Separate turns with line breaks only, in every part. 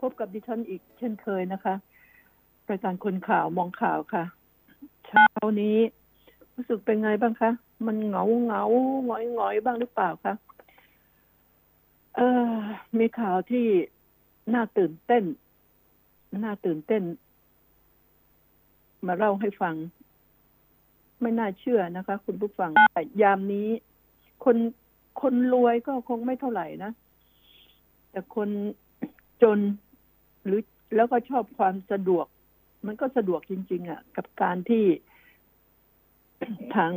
พบกับดิฉันอีกเช่นเคยนะคะรายการคนข่าวมองข่าวค่ะ เช้านี้รู้สึกเป็นไงบ้างคะ มันเหงาเหงาหงอยหงอยบ้างหรือเปล่าคะเออมีข่าวที่น่าตื่นเต้น น่าตื่นเต้น มาเล่าให้ฟัง ไม่น่าเชื่อนะคะ คุณผู้ฟังยามนี้ คนคนรวยก็คงไม่เท่าไหร่นะ แต่คนจน หรือแล้วก็ชอบความสะดวก มันก็สะดวกจริง ๆ อะ กับการที่ทาง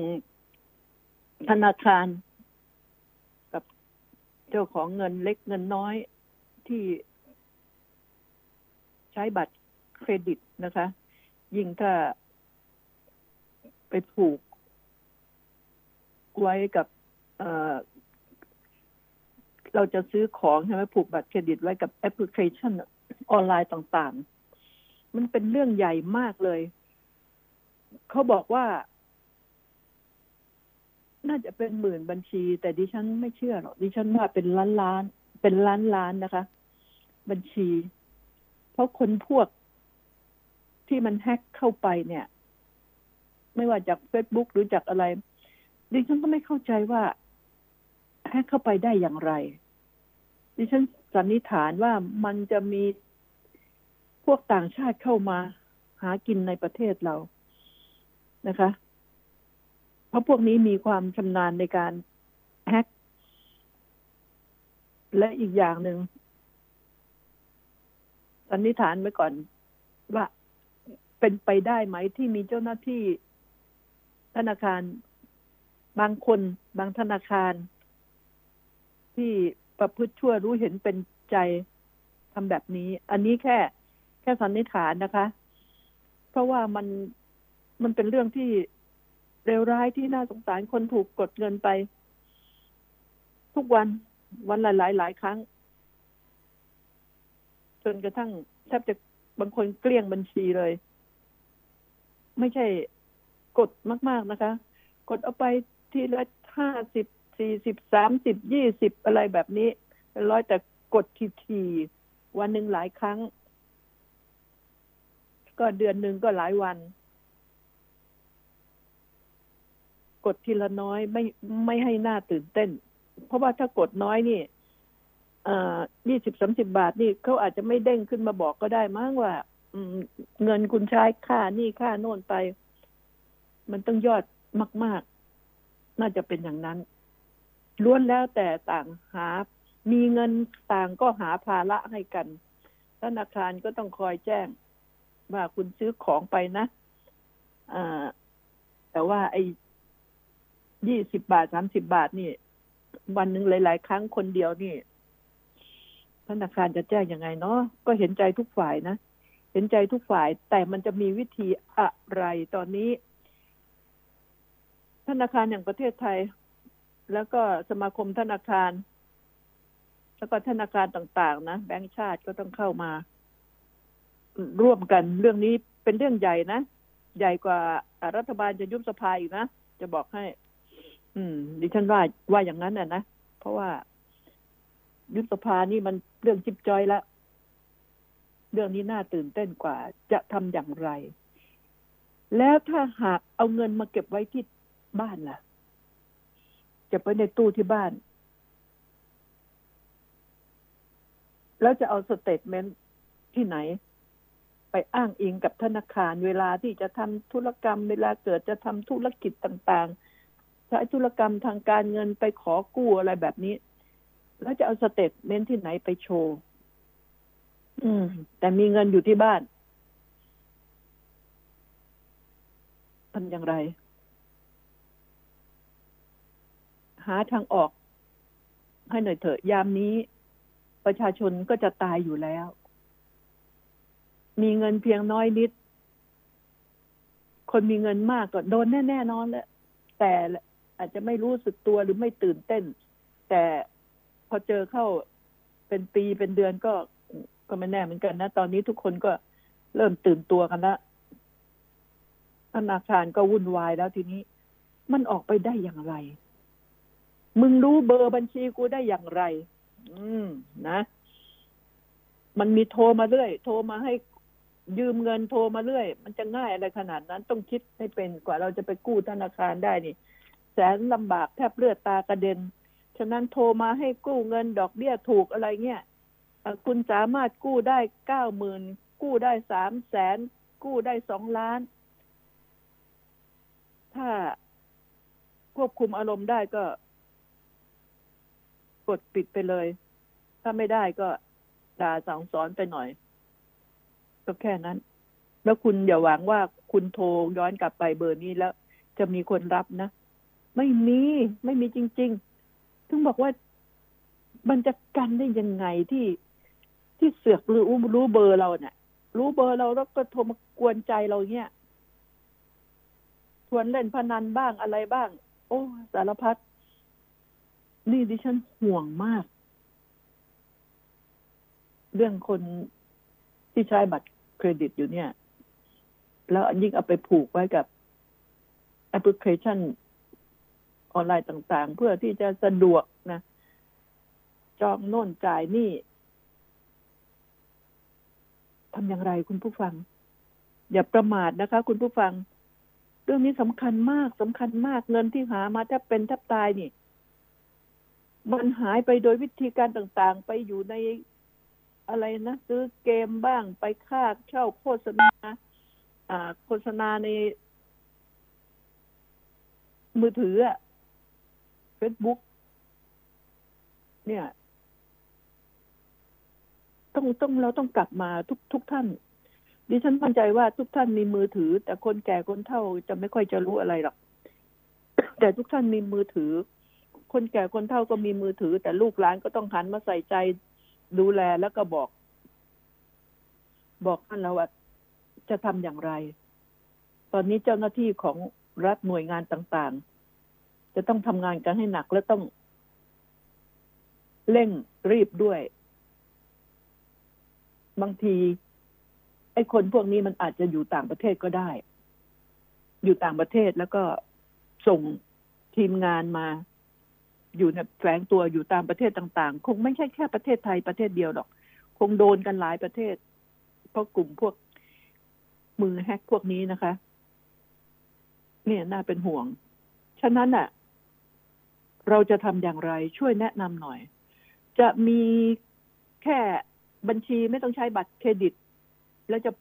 ธนาคาร กับเจ้าของเงินเล็กเงินน้อยที่ใช้บัตรเครดิตนะคะ ยิ่งถ้าไปผูกไว้กับเราจะซื้อของใช่ไหมผูกบัตรเครดิตไว้กับแอปพลิเคชัน ออนไลน์ต่างๆ มันเป็นเรื่องใหญ่มากเลย เขาบอกว่า น่าจะเป็นหมื่นบัญชี แต่ดิฉันไม่เชื่อหรอกดิฉันว่าเป็นล้านล้าน เป็นล้านล้านนะคะ บัญชี เพราะคนพวกที่มันแฮ็กเข้าไปเนี่ย ไม่ว่าจากเฟซบุ๊กหรือจากอะไร ดิฉันก็ไม่เข้าใจว่าแฮ็กเข้าไปได้อย่างไร ดิฉันสันนิษฐานว่ามันจะมี พวกต่างชาติเข้ามาหากินในประเทศเรานะคะ เพราะพวกนี้มีความชำนาญในการแฮกและอีกอย่างหนึ่งสันนิษฐานไว้ก่อนว่าเป็นไปได้ไหมที่มีเจ้าหน้าที่ธนาคาร บางคน บางธนาคาร ที่ประพฤติชั่วรู้เห็นเป็นใจทำแบบนี้ อันนี้แค่ แค่สันนิษฐานนะคะ เพราะว่ามันมันเป็นเรื่องที่เร็วร้ายที่น่าสงสารคนถูกกดเงินไป ทุกวันวันลายหลายหลายครั้ง จนกระทั่งแทบจะบางคนเกลี้ยงบัญชีเลย ไม่ใช่กดมาก ๆนะคะ กดเอาไปทีละห้าสิบสี่สิบสามสิบยี่สิบอะไรแบบนี้เป็นร้อยแต่กดทีทีวันหนึ่งหลายครั้ง ก็เดือนหนึ่งก็หลายวัน กดทีละน้อยไม่ไม่ให้หน้าตื่นเต้น เพราะว่าถ้ากดน้อยนี่ยี่สิบสามสิบาทนี่เขาอาจจะไม่เด้งขึ้นมาบอกก็ได้มั้งว่าเงินคุณใช้ค่านี่ค่าโน่นไป มันต้องยอดมาก ๆ น่าจะเป็นอย่างนั้น ล้วนแล้วแต่ต่างหา มีเงินต่างก็หาภาระให้กันธนาคารก็ต้องคอยแจ้ง ว่าคุณซื้อของไปนะอ่าแต่ว่าไอ้ยี่สิบบาทสามสิบบาทนี่ วันหนึ่งหลาย ๆ ครั้งคนเดียวนี่ธนาคารจะแจ้งยังไงเนาะก็เห็นใจทุกฝ่ายนะ เห็นใจทุกฝ่าย แต่มันจะมีวิธีอะไรตอนนี้ ธนาคารอย่างประเทศไทย แล้วก็สมาคมธนาคาร แล้วก็ธนาคารต่าง ๆ นะแบงก์ชาติก็ต้องเข้ามา ร่วมกันเรื่องนี้เป็นเรื่องใหญ่นะ ใหญ่กว่ารัฐบาลจะยุบสภาอีกนะ จะบอกให้ อืม ดิฉันว่าว่าอย่างนั้นน่ะนะ เพราะว่า ยุบสภานี่มันเรื่องจิบจอยแล้วเรื่องนี้น่าตื่นเต้นกว่า จะทำอย่างไร แล้วถ้าหากเอาเงินมาเก็บไว้ที่บ้านล่ะเก็บไว้ในตู้ที่บ้าน แล้วจะเอา statement ที่ไหน ไปอ้างอิงกับธนาคารเวลาที่จะทำธุรกรรม เวลาเกิดจะทำธุรกิจต่างๆ ใช้ธุรกรรมทางการเงินไปขอกู้อะไรแบบนี้ แล้วจะเอา statement ที่ไหนไปโชว์อืม แต่มีเงินอยู่ที่บ้านทำอย่างไร หาทางออก ให้หน่อยเถอะยามนี้ ประชาชนก็จะตายอยู่แล้ว มีเงินเพียงน้อยนิด คนมีเงินมากก็โดนแน่แน่นอนแหละแต่อาจจะไม่รู้สึกตัวหรือไม่ตื่นเต้น แต่พอเจอเข้าเป็นปีเป็นเดือนก็ก็ไม่แน่เหมือนกันนะ ตอนนี้ทุกคนก็เริ่มตื่นตัวกันละธนาคารก็วุ่นวายแล้วทีนี้ มันออกไปได้อย่างไร มึงรู้เบอร์บัญชีกูได้อย่างไร อืมนะ มันมีโทรมาเรื่อย โทรมาให้ ยืมเงินโทรมาเรื่อย มันจะง่ายอะไรขนาดนั้น ต้องคิดให้เป็นกว่าเราจะไปกู้ธนาคารได้นี่ แสนลำบากแทบเลือดตากระเด็น ฉะนั้นโทรมาให้กู้เงินดอกเบี้ยถูกอะไรเงี้ยคุณสามารถกู้ได้เก้าหมื่นกู้ได้สามแสนกู้ได้สองล้าน ถ้าควบคุมอารมณ์ได้ก็ กดปิดไปเลย ถ้าไม่ได้ก็ด่าสั่งสอนไปหน่อย ก็แค่นั้น แล้วคุณอย่าหวังว่าคุณโทรย้อนกลับไปเบอร์นี้แล้ว จะมีคนรับนะ ไม่มีไม่มีจริง ๆ ถึงบอกว่ามันจะกันได้ยังไงที่ที่เสือกรู้รู้เบอร์เราเนี่ย รู้เบอร์เราแล้วก็โทรมากวนใจเราเนี่ยชวนเล่นพนันบ้างอะไรบ้าง โอ้ สารพัดนี่ดิฉันห่วงมาก เรื่องคนที่ใช้บัตร เครดิตอยู่เนี่ย แล้วยิ่งเอาไปผูกไว้กับแอปพลิเคชันออนไลน์ต่าง ๆ เพื่อที่จะสะดวกนะ จองโน่นจ่ายนี่ทำอย่างไรคุณผู้ฟัง อย่าประมาทนะคะ คุณผู้ฟัง เรื่องนี้สำคัญมากสำคัญมากเงินที่หามาแทบเป็นแทบตายนี่ มันหายไปโดยวิธีการต่าง ๆ ไปอยู่ใน อะไรนะซื้อเกมบ้างไปค่าเช่าโฆษณา อ่า โฆษณาใน มือถืออะเฟซบุ๊กเนี่ย ต้องต้องเราต้องกลับมาทุกทุกท่าน ดิฉันมั่นใจว่าทุกท่านมีมือถือ แต่คนแก่คนเฒ่าจะไม่ค่อยจะรู้อะไรหรอกแต่ทุกท่านมีมือถือ คนแก่คนเฒ่าก็มีมือถือ แต่ลูกหลานก็ต้องหันมาใส่ใจ ดูแลแล้วก็บอก บอกท่านแล้วว่าจะทำอย่างไร ตอนนี้เจ้าหน้าที่ของรัฐหน่วยงานต่างๆ จะต้องทำงานกันให้หนักและต้องเร่งรีบด้วย บางที ไอ้คนพวกนี้มันอาจจะอยู่ต่างประเทศก็ได้ อยู่ต่างประเทศแล้วก็ส่งทีมงานมา อยู่ในแฝงตัวอยู่ตามประเทศต่างๆ คงไม่ใช่แค่ประเทศไทยประเทศเดียวหรอก คงโดนกันหลายประเทศ เพราะกลุ่มพวกมือแฮกพวกนี้นะคะ เนี่ยน่าเป็นห่วง ฉะนั้นอะ เราจะทำอย่างไรช่วยแนะนำหน่อย จะมีแค่บัญชีไม่ต้องใช้บัตรเครดิต แล้วจะ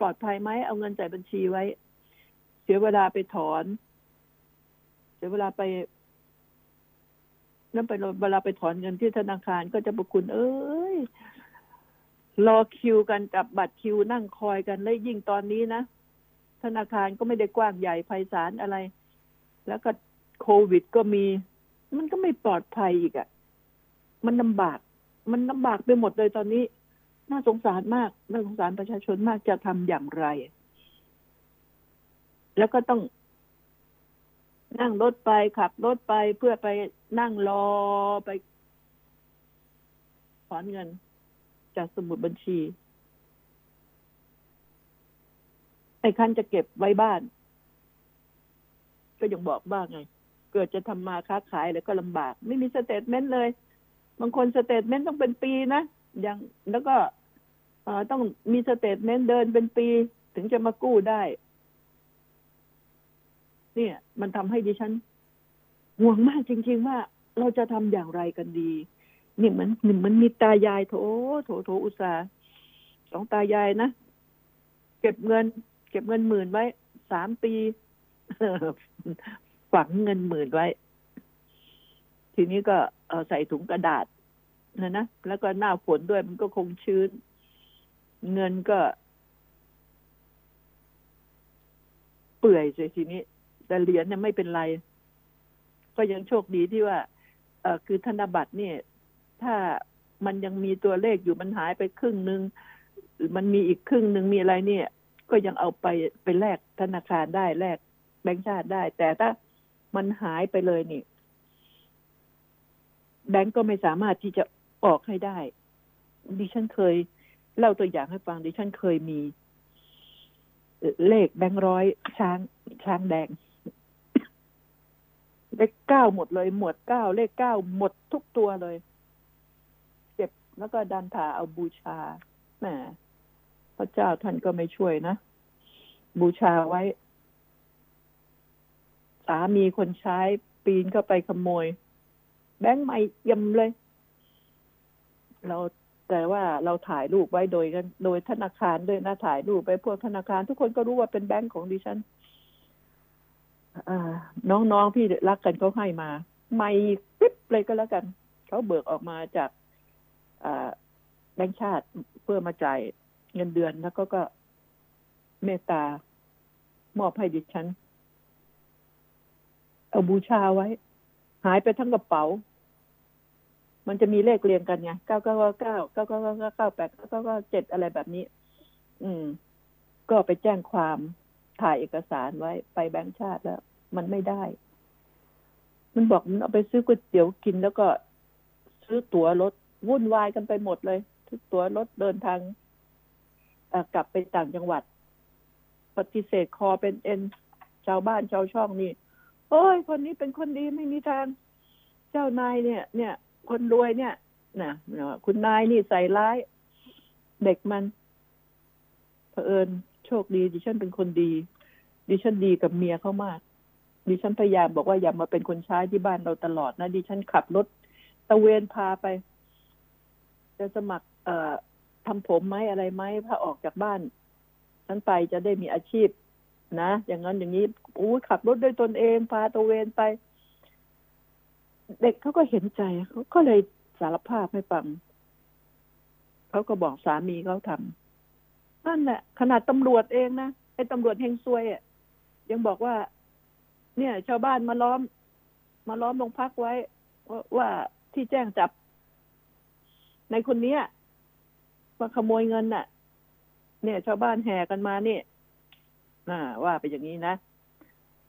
ปลอดภัยไหมเอาเงินใส่บัญชีไว้ เสียเวลาไปถอน เสียเวลาไป นั่นไปเวลาไปถอนเงินที่ธนาคารก็จะบอกคุณ เอ้ยรอคิวกันจับบัตรคิวนั่งคอยกันแล้วยิ่งตอนนี้นะธนาคารก็ไม่ได้กว้างใหญ่ไพศาลอะไร แล้วก็โควิดก็มี มันก็ไม่ปลอดภัยอีกอะ่ะ มันลำบาก มันลำบากไปหมดเลยตอนนี้ น่าสงสารมาก น่าสงสารประชาชนมากจะทำอย่างไร แล้วก็ต้อง นั่งรถไปขับรถไปเพื่อไปนั่งรอไปถอนเงิน จากสมุดบัญชี ไอ้ครั้นจะเก็บไว้บ้าน ก็ยังบอกบ้างไง เกิดจะทำมาค้าขายแล้วก็ลำบาก ไม่มี statement เลย บางคน statement ต้องเป็นปีนะยังแล้วก็ต้องมี statement เดินเป็นปี ถึงจะมากู้ได้ เนี่ย มันทำให้ดิฉันห่วงมากจริง ๆ ว่าเราจะทำอย่างไรกันดีนี่มันนี่มันมีตายายโถโถโถอุตสาห์สองตายายนะเก็บเงิน เก็บเงินหมื่นไว้สามปีฝังเงินหมื่นไว้ ทีนี้ก็เอาใส่ถุงกระดาษนะนะแล้วก็หน้าฝนด้วยมันก็คงชื้น เงินก็ เปื่อยเสียทีนี้ แต่เหรียญเนี่ยไม่เป็นไร ก็ยังโชคดีที่ว่า เออคือธนบัตรเนี่ย ถ้ามันยังมีตัวเลขอยู่มันหายไปครึ่งหนึ่งมันมีอีกครึ่งหนึ่งมีอะไรเนี่ย ก็ยังเอาไปไปแลกธนาคารได้แลกแบงก์ชาติได้ แต่ถ้ามันหายไปเลยนี่แบงก์ก็ไม่สามารถที่จะออกให้ได้ ดิฉันเคยเล่าตัวอย่างให้ฟังดิฉันเคยมี เลขแบงค์ร้อยช้างช้างแดง เลขเก้าหมดเลย หมวดเก้าเลขเก้าหมดทุกตัวเลยเก็บแล้วก็ดันผ่าเอาบูชาแหมพระเจ้าท่านก็ไม่ช่วยนะ บูชาไว้ สามีคนใช้ปีนเข้าไปขโมย แบงค์ใหม่ยี่ยมเลย เราแต่ว่าเราถ่ายรูปไว้โดยกันโดยธนาคารด้วยนะถ่ายรูปไปพวกธนาคาร ทุกคนก็รู้ว่าเป็นแบงค์ของดิฉัน น้องๆพี่รักกันเขาให้มา ไม่ปิ๊บเลยก็แล้วกัน เขาเบิกออกมาจากแบงค์ชาติเพื่อมาจ่ายเงินเดือนแล้วก็ก็เมตตามอบให้ดิฉัน เอาบูชาไว้ หายไปทั้งกระเป๋า มันจะมีเลขเรียงกันไงเก้าเก้าเก้าเก้าเก้าเก้าเก้าแปดเก้าเก้าเจ็ดอะไรแบบนี้ อืม ก็ไปแจ้งความถ่ายเอกสารไว้ไปแบงค์ชาติแล้ว มันไม่ได้ มันบอกมันเอาไปซื้อก๋วยเตี๋ยวกินแล้วก็ซื้อตั๋วรถวุ่นวายกันไปหมดเลยทุกตั๋วรถเดินทางกลับไปต่างจังหวัด ปฏิเสธคอเป็นเอ็นชาวบ้านชาวช่องนี่โอ้ย คนนี้เป็นคนดีไม่มีทาง เจ้านายเนี่ย เนี่ย คนรวยเนี่ยนะคุณนายนี่ใส่ร้าย เด็กมันเผอิญโชคดีดิฉันเป็นคนดี ดิฉันดีกับเมียเขามาก ดิฉันพยายามบอกว่าอย่ามาเป็นคนใช้ที่บ้านเราตลอดนะดิฉันขับรถตะเวนพาไป จะสมัคร เอ่อทำผมไหมอะไรไหมถ้าออกจากบ้านฉันไปจะได้มีอาชีพ นะ อย่างนั้นอย่างนี้อู้ขับรถด้วยตนเอง พาตะเวนไป เด็กเขาก็เห็นใจเขาก็เลยสารภาพให้ฟังเขาก็บอกสามีเขาทำนั่นแหละขนาดตำรวจเองนะไอ้ตำรวจเฮงซวยอะยังบอกว่า เนี่ย ชาวบ้านมาล้อม มาล้อมโรงพักไว้ ว่าว่าที่แจ้งจับ ในคนเนี้ยมาขโมยเงินน่ะ เนี่ย ชาวบ้านแห่กันมาเนี่ยอ่า ว่าไปอย่างนี้นะ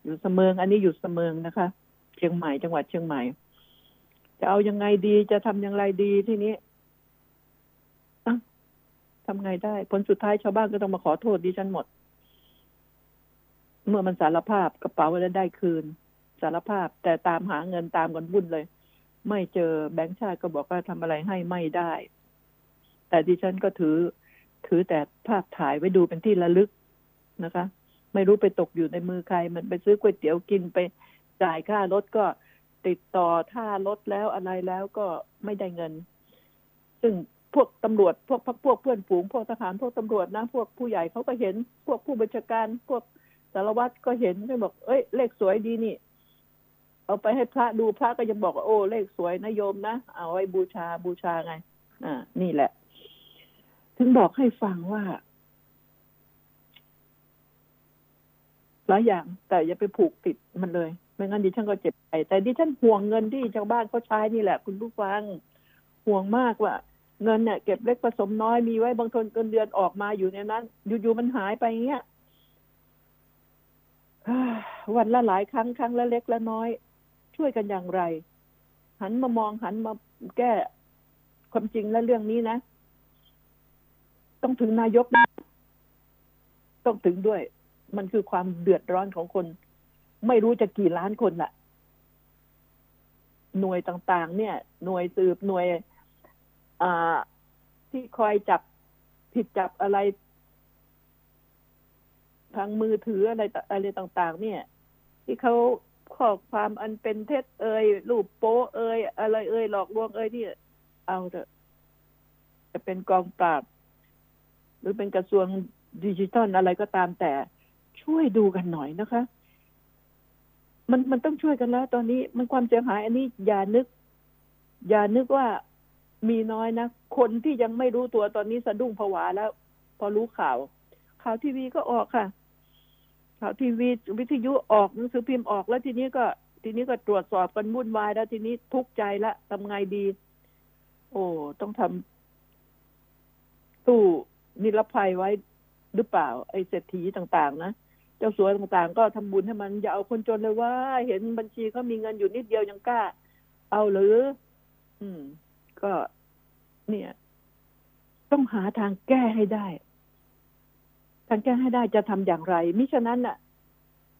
อยู่เสมิงอันนี้อยู่เสมิงนะคะ เชียงใหม่จังหวัดเชียงใหม่ จะเอายังไงดีจะทำยังไงดีที่นี้อะทำไงได้ ผลสุดท้ายชาวบ้านก็ต้องมาขอโทษดิฉันหมด เมื่อมันสารภาพกระเป๋าแล้วได้คืน สารภาพแต่ตามหาเงินตามกันวุ่นเลย ไม่เจอแบงค์ชาติก็บอกว่าทำอะไรให้ไม่ได้ แต่ดิฉันก็ถือ ถือแต่ภาพถ่ายไว้ดูเป็นที่ระลึกนะคะ ไม่รู้ไปตกอยู่ในมือใคร มันไปซื้อก๋วยเตี๋ยวกินไปจ่ายค่ารถก็ติดต่อท่ารถแล้วอะไรแล้วก็ไม่ได้เงิน ซึ่งพวกตำรวจพวกพวกพวกเพื่อนฝูงพวกทหารพวกตำรวจนะพวกผู้ใหญ่เขาก็เห็น พวกผู้บัญชาการพวก สารวัตรก็เห็นก็บอก เอ้ย เลขสวยดีนี่ เอาไปให้พระดูพระก็ยังบอกว่าโอ้ เลขสวยนะโยมนะ เอาไว้บูชาบูชาไง อ่า นี่แหละ ถึงบอกให้ฟังว่าหลายอย่าง แต่อย่าไปผูกติดมันเลย ไม่งั้นดิฉันก็เจ็บใจแต่ดิฉันห่วงเงินที่ชาวบ้านเขาใช้นี่แหละ คุณผู้ฟังห่วงมากว่า เงินเนี่ยเก็บเล็กผสมน้อยมีไว้บางทนเกินเดือนออกมาอยู่ในนั้น อยู่ๆมันหายไปเงี้ย วันละหลายครั้งครั้งละเล็กละน้อย ช่วยกันอย่างไร หันมามองหันมาแก้ความจริงและเรื่องนี้นะ ต้องถึงนายกนะต้องถึงด้วย มันคือความเดือดร้อนของคน ไม่รู้จะกี่ล้านคนละหน่วยต่าง ๆ เนี่ย หน่วยสืบหน่วยอ่าที่คอยจับผิดจับอะไร ทางมือถืออะไรอะไรต่างๆ เนี่ย ที่เขาข้อความอันเป็นเท็จเอ่ยรูปโป๊เอ่ยอะไรเอ่ยหลอกลวงเอ่ยที่เอาเถอะจะเป็นกองปราบ หรือเป็นกระทรวงดิจิทัลอะไรก็ตามแต่ช่วยดูกันหน่อยนะคะ มันมันต้องช่วยกันแล้ว ตอนนี้มันความเสียหาย อันนี้อย่านึก อย่านึกว่ามีน้อยนะ คนที่ยังไม่รู้ตัวตอนนี้สะดุ้งผวาแล้ว พอรู้ข่าว ข่าวทีวีก็ออกค่ะ ข่าวทีวีวิทยุออกหนังสือพิมพ์ออกแล้วทีนี้ก็ ทีนี้ก็ตรวจสอบกันวุ่นวายแล้วทีนี้ทุกข์ใจละทำไงดี โอ้ต้องทำตู้นิรภัยไว้หรือเปล่า ไอ้เศรษฐีต่าง ๆ นะเจ้าสัวต่างๆ ก็ทำบุญให้มันอย่าเอาคนจนเลยว่า เห็นบัญชีเขามีเงินอยู่นิดเดียวยังกล้า เอาหรือ อืม ก็เนี่ย ต้องหาทางแก้ให้ได้ ทางแก้ให้ได้จะทำอย่างไร มิฉะนั้นน่ะ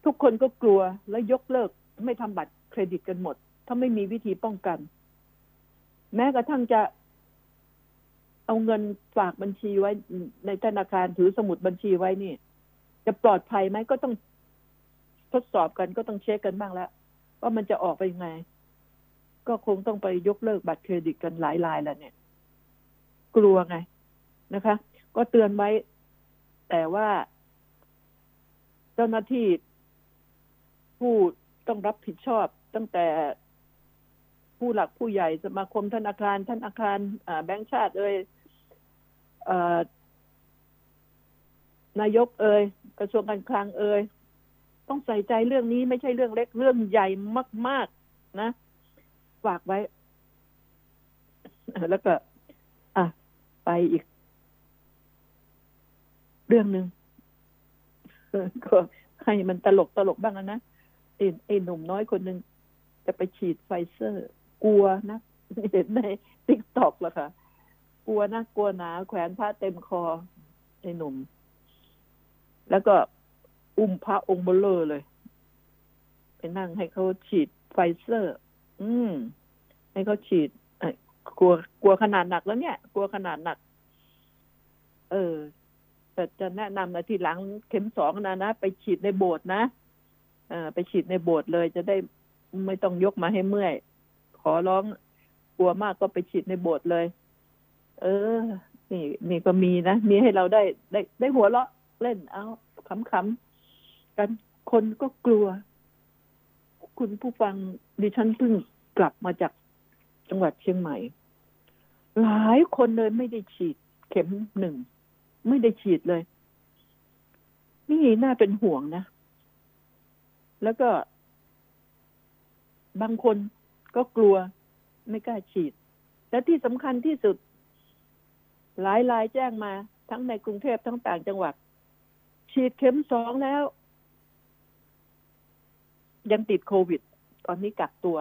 ทุกคนก็กลัวแล้วยกเลิกไม่ทำบัตรเครดิตกันหมด ถ้าไม่มีวิธีป้องกัน แม้กระทั่งจะเอาเงินฝากบัญชีไว้ในธนาคารถือสมุดบัญชีไว้นี่ จะปลอดภัยไหมก็ต้องทดสอบกันก็ต้องเช็คกันบ้างแล้ว ว่ามันจะออกไปยังไง ก็คงต้องไปยกเลิกบัตรเครดิตกันหลายรายแล้วเนี่ย กลัวไงนะคะ ก็เตือนไว้ แต่ว่าเจ้าหน้าที่ผู้ต้องรับผิดชอบ ตั้งแต่ผู้หลักผู้ใหญ่สมาคมธนาคารธนาคารแบงก์ชาติเอ่ยนายกเอ่ยกระทรวงการคลังเอ่ยต้องใส่ใจเรื่องนี้ไม่ใช่เรื่องเล็กเรื่องใหญ่มาก ๆ นะ ฝากไว้ แล้วก็ อะ ไปอีก เรื่องหนึ่งก็ให้มันตลกตลกบ้างนะไอ้ไอ้หนุ่มน้อยคนหนึ่งจะไปฉีดไฟเซอร์ กลัวนะเห็นในติ๊กต็อกแล้วค่ะ กลัวนะกลัวนะ แขวนผ้าเต็มคอไอ้หนุ่ม แล้วก็อุ้มพระองค์เบ้อเร่อเลย ไปนั่งให้เขาฉีดไฟเซอร์ อืม ให้เขาฉีดกลัวกลัวขนาดหนักแล้วเนี่ย กลัวขนาดหนัก เออ แต่จะแนะนำนะที่หลังเข็มสองนะนะ ไปฉีดในโบสถ์นะอ่าไปฉีดในโบสถ์เลยจะได้ไม่ต้องยกมาให้เมื่อย ขอร้องกลัวมากก็ไปฉีดในโบสถ์เลย เออ นี่นี่ก็มีนะ มีให้เราได้ได้ ได้หัวเราะเล่นเอาขำๆกันคนก็กลัว คุณผู้ฟังดิฉันเพิ่งกลับมาจากจังหวัดเชียงใหม่ หลายคนเลยไม่ได้ฉีดเข็มหนึ่ง ไม่ได้ฉีดเลย นี่น่าเป็นห่วงนะ แล้วก็ บางคนก็กลัวไม่กล้าฉีด และที่สำคัญที่สุด หลายรายแจ้งมา ทั้งในกรุงเทพทั้งต่างจังหวัด ฉีดเข็มสองแล้ว ยังติดโควิด ตอนนี้กักตัว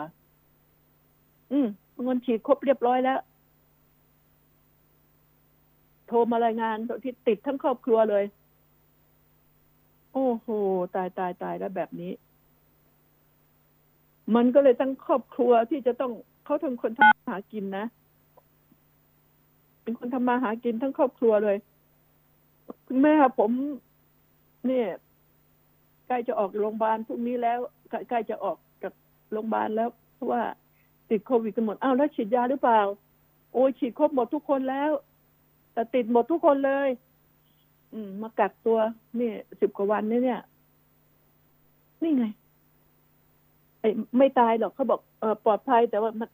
อืมบางคนฉีดครบเรียบร้อยแล้ว โทรมารายงานที่ติดทั้งครอบครัวเลย โอ้โห ตายตายตายแล้วแบบนี้ มันก็เลยตั้งครอบครัวที่จะต้องเขาทำคนทำมาหากินนะ เป็นคนทำมาหากินทั้งครอบครัวเลยคุณแม่ผม เนี่ยใกล้จะออกโรงพยาบาลพรุ่งนี้แล้วใกล้จะออกจากโรงพยาบาลแล้วเพราะว่าติดโควิดกันหมดอ้าวแล้วฉีดยาหรือเปล่า โอ้ฉีดครบหมดทุกคนแล้ว แต่ติดหมดทุกคนเลย อืม มากักตัวนี่สิบกว่าวันนี่เนี่ย นี่ไงไอ้ไม่ตายหรอกเขาบอกเออปลอดภัยแต่ว่ามัน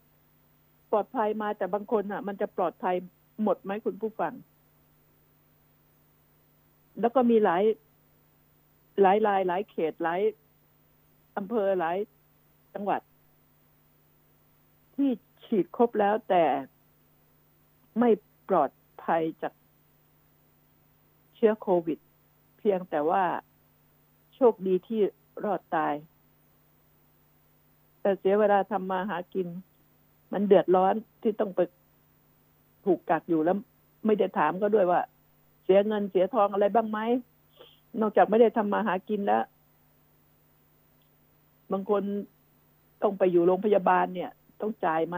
ปลอดภัยมาแต่บางคนอะ มันจะปลอดภัยหมดไหมคุณผู้ฟัง แล้วก็มีหลาย หลายราย หลายเขตหลายอำเภอหลายจังหวัด ที่ฉีดครบแล้วแต่ไม่ปลอด ภัยจากเชื้อโควิด เพียงแต่ว่าโชคดีที่รอดตาย แต่เสียเวลาทำมาหากิน มันเดือดร้อนที่ต้องไปถูกกักอยู่แล้วไม่ได้ถามก็ด้วยว่า เสียเงินเสียทองอะไรบ้างไหม นอกจากไม่ได้ทำมาหากินแล้ว บางคนต้องไปอยู่โรงพยาบาลเนี่ย ต้องจ่ายไหม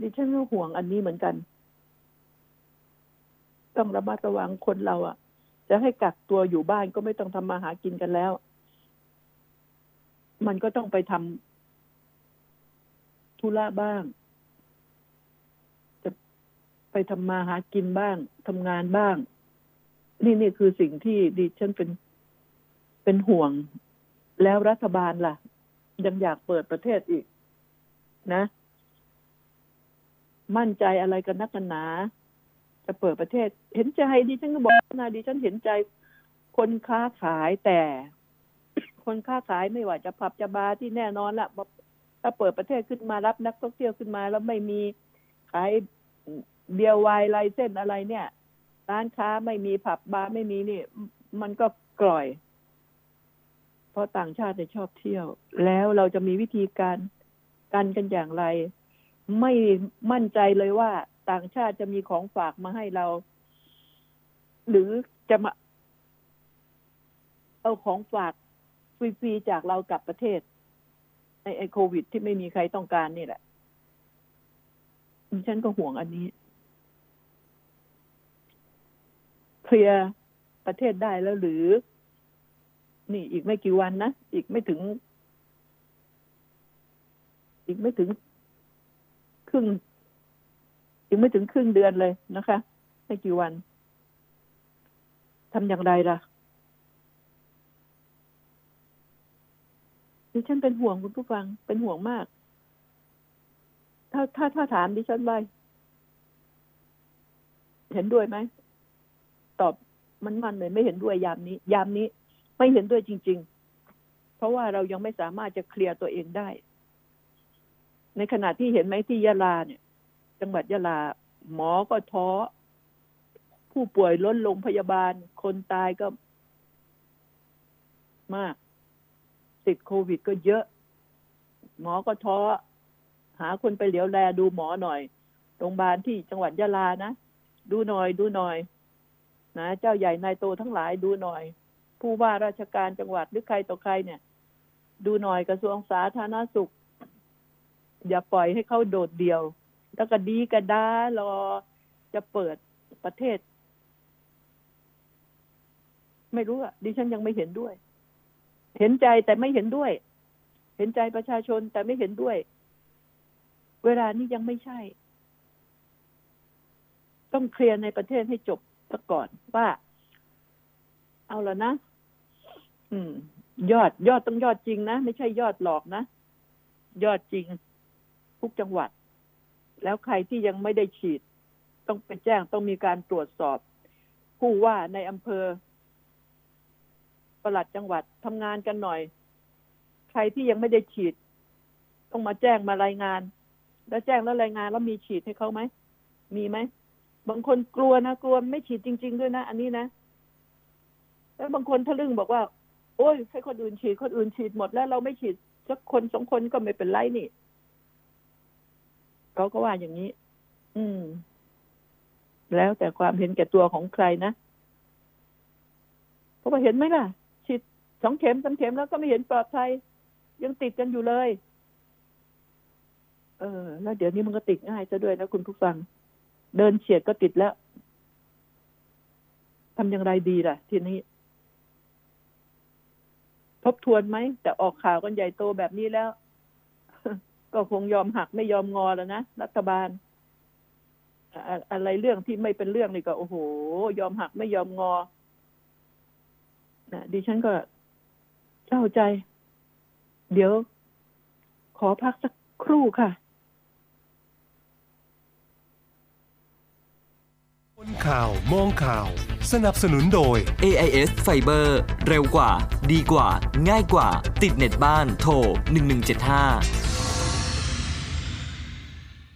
ดิฉันก็ห่วงอันนี้เหมือนกัน ต้องระมัดระวังคนเราอะ่ะ จะให้กักตัวอยู่บ้านก็ไม่ต้องทำมาหากินกันแล้ว มันก็ต้องไปทำธุระบ้าง จะไปทำมาหากินบ้างทำงานบ้าง นี่นี่คือสิ่งที่ดิฉันเป็นเป็นห่วง แล้วรัฐบาลล่ะ ยังอยากเปิดประเทศอีกนะ มั่นใจอะไรกันนักกันหนา จะเปิดประเทศ เห็นใจดิฉันก็บอกนะดิฉันเห็นใจคนค้าขายแต่ คนค้าขายไม่ว่าจะผับจะบาร์ที่แน่นอนละถ้าเปิดประเทศขึ้นมารับนักท่องเที่ยวขึ้นมา แล้วไม่มีขายเบียร์ไวน์ไลเส้นอะไรเนี่ย ร้านค้าไม่มีผับบาร์ไม่มีนี่ มันก็กล่อย เพราะต่างชาติจะชอบเที่ยว แล้วเราจะมีวิธีการกันกันอย่างไร ไม่มั่นใจเลยว่าต่างชาติจะมีของฝากมาให้เรา หรือจะมา เอาของฝากฟรีๆจากเรากลับประเทศในไอโควิด ที่ไม่มีใครต้องการนี่แหละฉันก็ห่วงอันนี้ เคลียร์ประเทศได้แล้วหรือ นี่อีกไม่กี่วันนะ อีกไม่ถึง อีกไม่ถึง ครึ่ง อีกไม่ถึงครึ่งเดือนเลยนะคะไม่กี่วันทำอย่างไรล่ะดิฉันเป็นห่วงคุณผู้ฟัง เป็นห่วงมาก ถ้าถ้าถ้าถามดิฉันว่าเห็นด้วยไหม ตอบมันมันเลยไม่เห็นด้วยยามนี้ ยามนี้ไม่เห็นด้วยจริง ๆ เพราะว่าเรายังไม่สามารถจะเคลียร์ตัวเองได้ ในขณะที่เห็นไหมที่ยะลาเนี่ย จังหวัดยะลา หมอก็ท้อ ผู้ป่วยล้นโรงพยาบาล คนตายก็มาก ติดโควิดก็เยอะ หมอก็ท้อ หาคนไปเหลียวแลดูหมอหน่อย โรงพยาบาลที่จังหวัดยะลานะ ดูหน่อย ดูหน่อย นะ เจ้าใหญ่นายโตทั้งหลายดูหน่อย ผู้ว่าราชการจังหวัดหรือใครต่อใครเนี่ย ดูหน่อยกระทรวงสาธารณสุข อย่าปล่อยให้เขาโดดเดี่ยว แล้วก็ดีกระดารอจะเปิดประเทศ ไม่รู้อะดิฉันยังไม่เห็นด้วย เห็นใจแต่ไม่เห็นด้วย เห็นใจประชาชนแต่ไม่เห็นด้วย เวลานี้ยังไม่ใช่ ต้องเคลียร์ในประเทศให้จบซะก่อนว่า เอาและนะ อืม ยอดยอดต้องยอดจริงนะ ไม่ใช่ยอดหลอกนะ ยอดจริง ทุกจังหวัด แล้วใครที่ยังไม่ได้ฉีด ต้องไปแจ้งต้องมีการตรวจสอบ ผู้ว่าในอำเภอประหลัดจังหวัดทำงานกันหน่อย ใครที่ยังไม่ได้ฉีด ต้องมาแจ้งมารายงาน แล้วแจ้งแล้วรายงานแล้วมีฉีดให้เขาไหมมีไหมบางคนกลัวนะกลัวไม่ฉีดจริง ๆ ด้วยนะอันนี้นะแล้วบางคนทะลึ่งบอกว่า โอ้ยให้คนอื่นฉีดคนอื่นฉีดหมดแล้วเราไม่ฉีดสักคนสองคนก็ไม่เป็นไรนี่ เขาก็ว่าอย่างนี้ อืม แล้วแต่ความเห็นแก่ตัวของใครนะเพราะว่าเห็นไหมล่ะฉีดสองเข็มสามเข็มแล้วก็ไม่เห็นปลอดภัยยังติดกันอยู่เลย เออ แล้วเดี๋ยวนี้มันก็ติดง่ายซะด้วยนะคุณผู้ฟัง เดินเฉียดก็ติดแล้วทำอย่างไรดีล่ะ ทีนี้ ทบทวนไหม แต่ออกข่าวกันใหญ่โตแบบนี้แล้ว ก็คงยอมหักไม่ยอมงอแล้วนะรัฐบาลอะอะไรเรื่องที่ไม่เป็นเรื่องนี่ก็ โอ้โห ยอมหักไม่ยอมงอนะดิฉันก็เศร้าใจ เดี๋ยว ขอพักสักครู่ค่ะ
คนข่าว มองข่าว สนับสนุนโดย
AIS Fiber เร็วกว่า ดีกว่า ง่ายกว่า ติดเน็ตบ้าน โทร 1175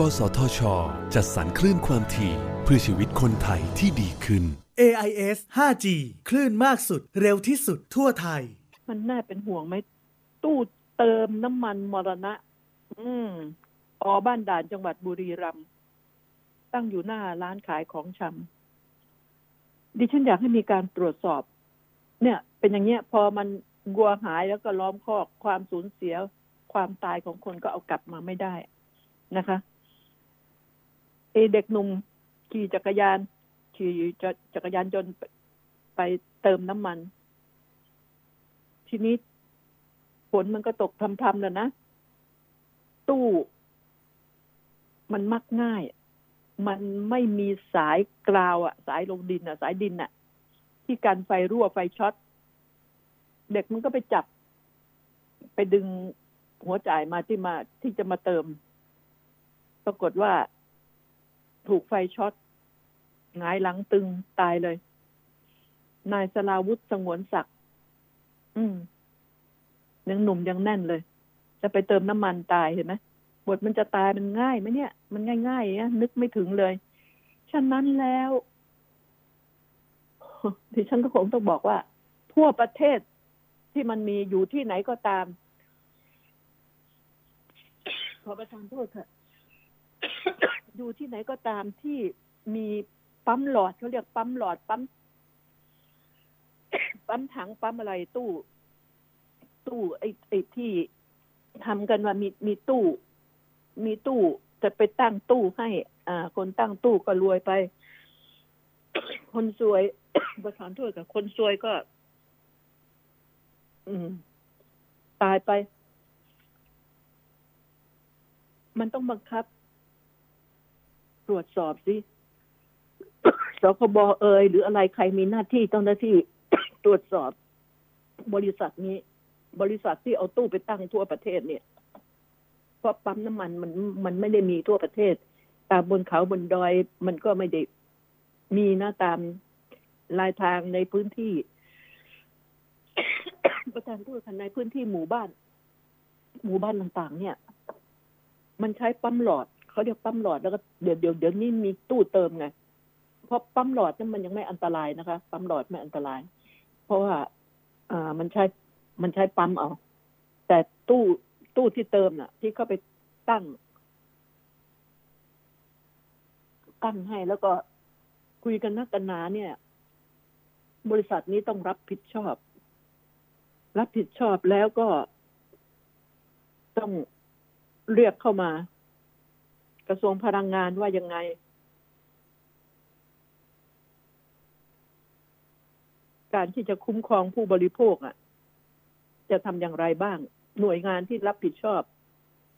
กสทช จัดสรรคลื่นความถี่เพื่อชีวิตคนไทยที่ดีขึ้น
AIS 5G คลื่นมากสุดเร็วที่สุดทั่วไทย
มันน่าเป็นห่วงไหม ตู้เติมน้ำมันมรณะ อืมอบ้านด่านจังหวัดบุรีรัมย์ตั้งอยู่หน้าร้านขายของชำดิฉันอยากให้มีการตรวจสอบ เนี่ย เป็นอย่างเงี้ย พอมันวัวหายแล้วก็ล้อมคอกความสูญเสีย ความตายของคนก็เอากลับมาไม่ได้นะคะ เอเด็กหนุ่มขี่จักรยาน ขี่จักรยานยนต์ไปเติมน้ำมัน ทีนี้ฝนมันก็ตกพรำๆแล้วนะ ตู้มันมักง่าย มันไม่มีสายกราวอะสายลงดินอะสายดินอะที่กันไฟรั่วไฟช็อต เด็กมันก็ไปจับ ไปดึงหัวจ่ายมาที่มาที่จะมาเติม ปรากฏว่า ถูกไฟช็อตหงายหลังตึงตายเลย นายสลาวุธสงวนศักดิ์อืมยังหนุ่มยังแน่นเลย จะไปเติมน้ำมันตายเห็นไหมบทมันจะตายมันง่ายไหมเนี่ย มันง่ายๆเนี่ยนึกไม่ถึงเลย ฉะนั้นแล้วดิฉันก็คงต้องบอกว่า ทั่วประเทศที่มันมีอยู่ที่ไหนก็ตาม ขอประทานโทษค่ะ อยู่ที่ไหนก็ตามที่มีปั๊มหลอดเขาเรียกปั๊มหลอดปั๊มปั๊มถังปั๊มอะไรตู้ ตู้ไอ้ไอ้ที่ทำกันว่ามีมีตู้ มีตู้จะไปตั้งตู้ให้ อ่า คนตั้งตู้ก็รวยไป คนสวยประทานโทษกับคนสวยก็ อืม ตายไป มันต้องบังคับ ตรวจสอบสิสคบเอยหรืออะไรใครมีหน้าที่ต้องหน้าที่ตรวจสอบ บริษัทนี้ บริษัทที่เอาตู้ไปตั้งทั่วประเทศเนี่ย เพราะปั๊มน้ำมันมันมันไม่ได้มีทั่วประเทศ ตามบนเขาบนดอย มันก็ไม่ได้มีนะตามลายทางในพื้นที่ ประธานทูตในพื้นที่หมู่บ้าน หมู่บ้านต่าง ๆ เนี่ย มันใช้ปั๊มหลอด เขาเรียกปั๊มหลอดแล้วก็เดี๋ยวเดี๋ยวเดี๋ยวนี้มีตู้เติมไงเพราะปั๊มหลอดนั้นมันยังไม่อันตรายนะคะปั๊มหลอดไม่อันตราย เพราะว่า อ่ามันใช้มันใช้ปั๊มเอา แต่ตู้ตู้ที่เติมน่ะ ที่เขาไปตั้งตั้งให้แล้วก็คุยกันนักกันหนาเนี่ย บริษัทนี้ต้องรับผิดชอบ รับผิดชอบแล้วก็ต้องเรียกเข้ามา กระทรวงพลังงานว่ายังไง การที่จะคุ้มครองผู้บริโภคอะ จะทำอย่างไรบ้าง หน่วยงานที่รับผิดชอบ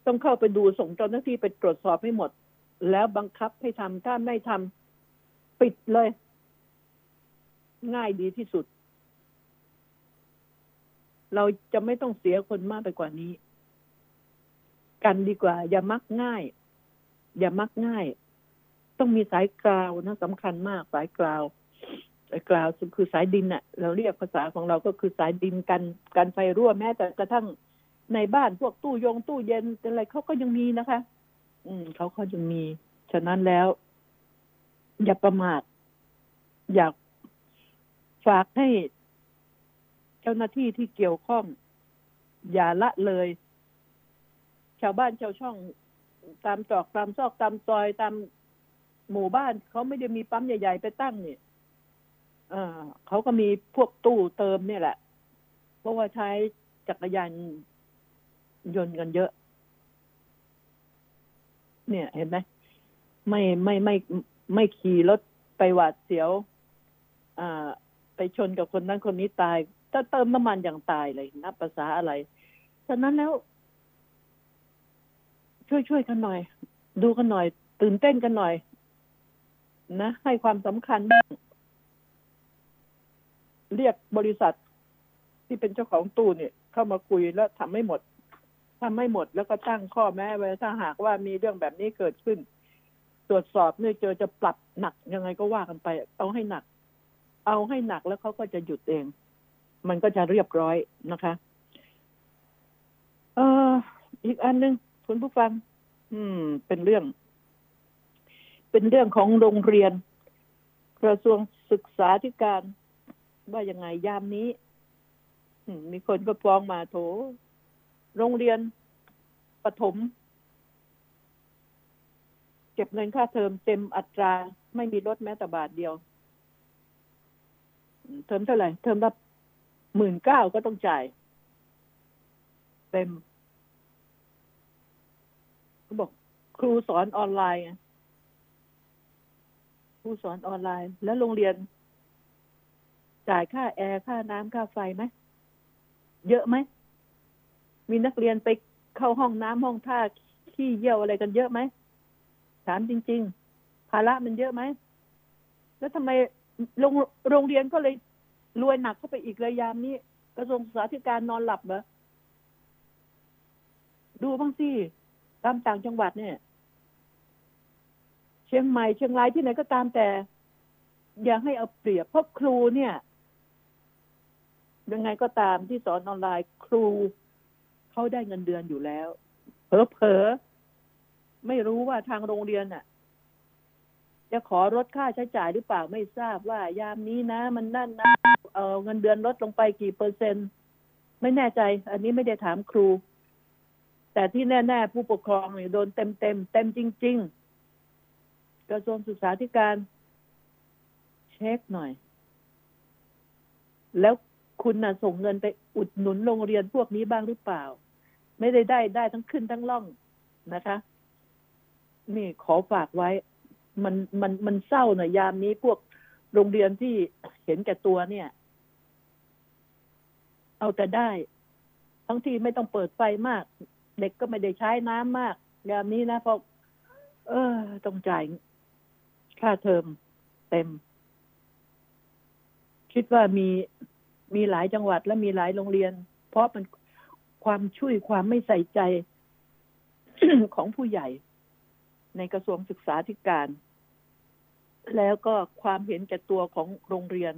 ต้องเข้าไปดูส่งเจ้าหน้าที่ไปตรวจสอบให้หมด แล้วบังคับให้ทำถ้าไม่ทำปิดเลย ง่ายดีที่สุด เราจะไม่ต้องเสียคนมากไปกว่านี้ กันดีกว่า อย่ามักง่าย อย่ามักง่าย ต้องมีสายกราวนะสำคัญมากสายกราวสายกราวคือสายดินอะเราเรียกภาษาของเราก็คือสายดินกันกันไฟรั่วแม้แต่กระทั่งในบ้านพวกตู้ยงตู้เย็นอะไรเขาก็ยังมีนะคะ อืมเขาก็ยังมี ฉะนั้นแล้ว อย่าประมาทอยากฝากให้เจ้าหน้าที่ที่เกี่ยวข้อง อย่าละเลย ชาวบ้านชาวช่อง ตามจอกตามซอกตามซอยตามหมู่บ้านเขาไม่ได้มีปั๊มใหญ่ ๆ ไปตั้งเนี่ยเขาก็มีพวกตู้เติมเนี่ยแหละ เพราะว่าใช้จักรยานยนต์กันเยอะ เนี่ยเห็นไหมไม่ไม่ไม่ไม่ขี่รถไปหวาดเสียว อ่า ไปชนกับคนนั้นคนนี้ตาย ถ้าเติมน้ำมันอย่างตายเลยนับภาษาอะไร ฉะนั้นแล้ว ช่วยช่วยกันหน่อย ดูกันหน่อย ตื่นเต้นกันหน่อย นะ ให้ความสำคัญบ้างเรียกบริษัทที่เป็นเจ้าของตู้เนี่ย เข้ามาคุยแล้วทำไม่หมดทำไม่หมดแล้วก็ตั้งข้อแม้ไว้ถ้าหากว่ามีเรื่องแบบนี้เกิดขึ้น ตรวจสอบเนี่ยเจอจะปรับหนักยังไงก็ว่ากันไป เอาให้หนัก เอาให้หนักแล้วเขาก็จะหยุดเอง มันก็จะเรียบร้อยนะคะ เอออีกอันหนึ่ง คุณผู้ฟัง อืม เป็นเรื่อง เป็นเรื่องของโรงเรียน กระทรวงศึกษาธิการ ว่ายังไงยามนี้อืมมีคนก็ฟ้องมาโถ โรงเรียนประถม เก็บเงินค่าเทอมเต็มอัตรา ไม่มีลดแม้แต่บาทเดียว เทอมเท่าไหร่ เทอมละหมื่นเก้าก็ต้องจ่าย เต็ม เขาบอก ครูสอนออนไลน์ครูสอนออนไลน์ แล้วโรงเรียน จ่ายค่าแอร์ค่าน้ำค่าไฟไหมเยอะไหมมีนักเรียนไปเข้าห้องน้ำห้องท่าขี้เยี่ยวอะไรกันเยอะไหมถามจริง ๆ ภาระมันเยอะไหมแล้วทำไมโรงโรงเรียนก็เลยรวยหนักเข้าไปอีกเลยยามนี้กระทรวงศึกษาธิการนอนหลับเหรอดูบ้างสิ ตามต่างจังหวัดเนี่ย เชียงใหม่เชียงรายที่ไหนก็ตามแต่ อย่าให้เอาเปรียบเพราะครูเนี่ย ยังไงก็ตามที่สอนออนไลน์ครูเขาได้เงินเดือนอยู่แล้วเผลอๆไม่รู้ว่าทางโรงเรียนน่ะ จะขอลดค่าใช้จ่ายหรือเปล่าไม่ทราบว่ายามนี้นะ มันนั่นนะเออเงินเดือนลดลงไปกี่เปอร์เซ็นต์ ไม่แน่ใจ อันนี้ไม่ได้ถามครู แต่ที่แน่ ๆ ผู้ปกครองเนี่ยโดนเต็มเต็มๆเต็มจริง ๆ กระทรวงศึกษาธิการ เช็คหน่อย แล้วคุณน่ะส่งเงินไปอุดหนุนโรงเรียนพวกนี้บ้างหรือเปล่า ไม่ได้ได้ได้ทั้งขึ้นทั้งล่องนะคะ นี่ขอฝากไว้ มันมันมันเศร้าหน่อยยามนี้พวกโรงเรียนที่เห็นแก่ตัวเนี่ย เอาแต่ได้ ทั้งที่ไม่ต้องเปิดไฟมาก เด็กก็ไม่ได้ใช้น้ำมากยามนี้นะเพราะเออ ต้องจ่ายค่าเทอมเต็ม คิดว่ามีมีหลายจังหวัดและมีหลายโรงเรียน เพราะมันความช่วยความไม่ใส่ใจของผู้ใหญ่ ในกระทรวงศึกษาธิการ แล้วก็ความเห็นแก่ตัวของโรงเรียน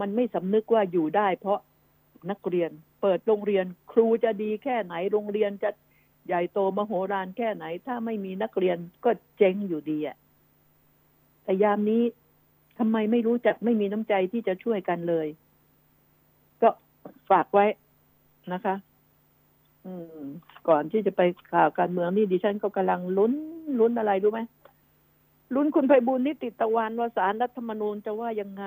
มันไม่สำนึกว่าอยู่ได้ เพราะนักเรียน เปิดโรงเรียน ครูจะดีแค่ไหนโรงเรียนจะใหญ่โตมโหฬารแค่ไหน ถ้าไม่มีนักเรียนก็เจ๊งอยู่ดีอะแต่ยามนี้ทำไมไม่รู้จักไม่มีน้ำใจที่จะช่วยกันเลย ก็ฝากไว้นะคะ อืม ก่อนที่จะไปข่าวการเมืองนี่ดิฉันก็กำลังลุ้นลุ้นอะไรรู้ไหมลุ้นคุณไพบูลนิติตะวันว่าสารรัฐธรรมนูญจะว่ายังไง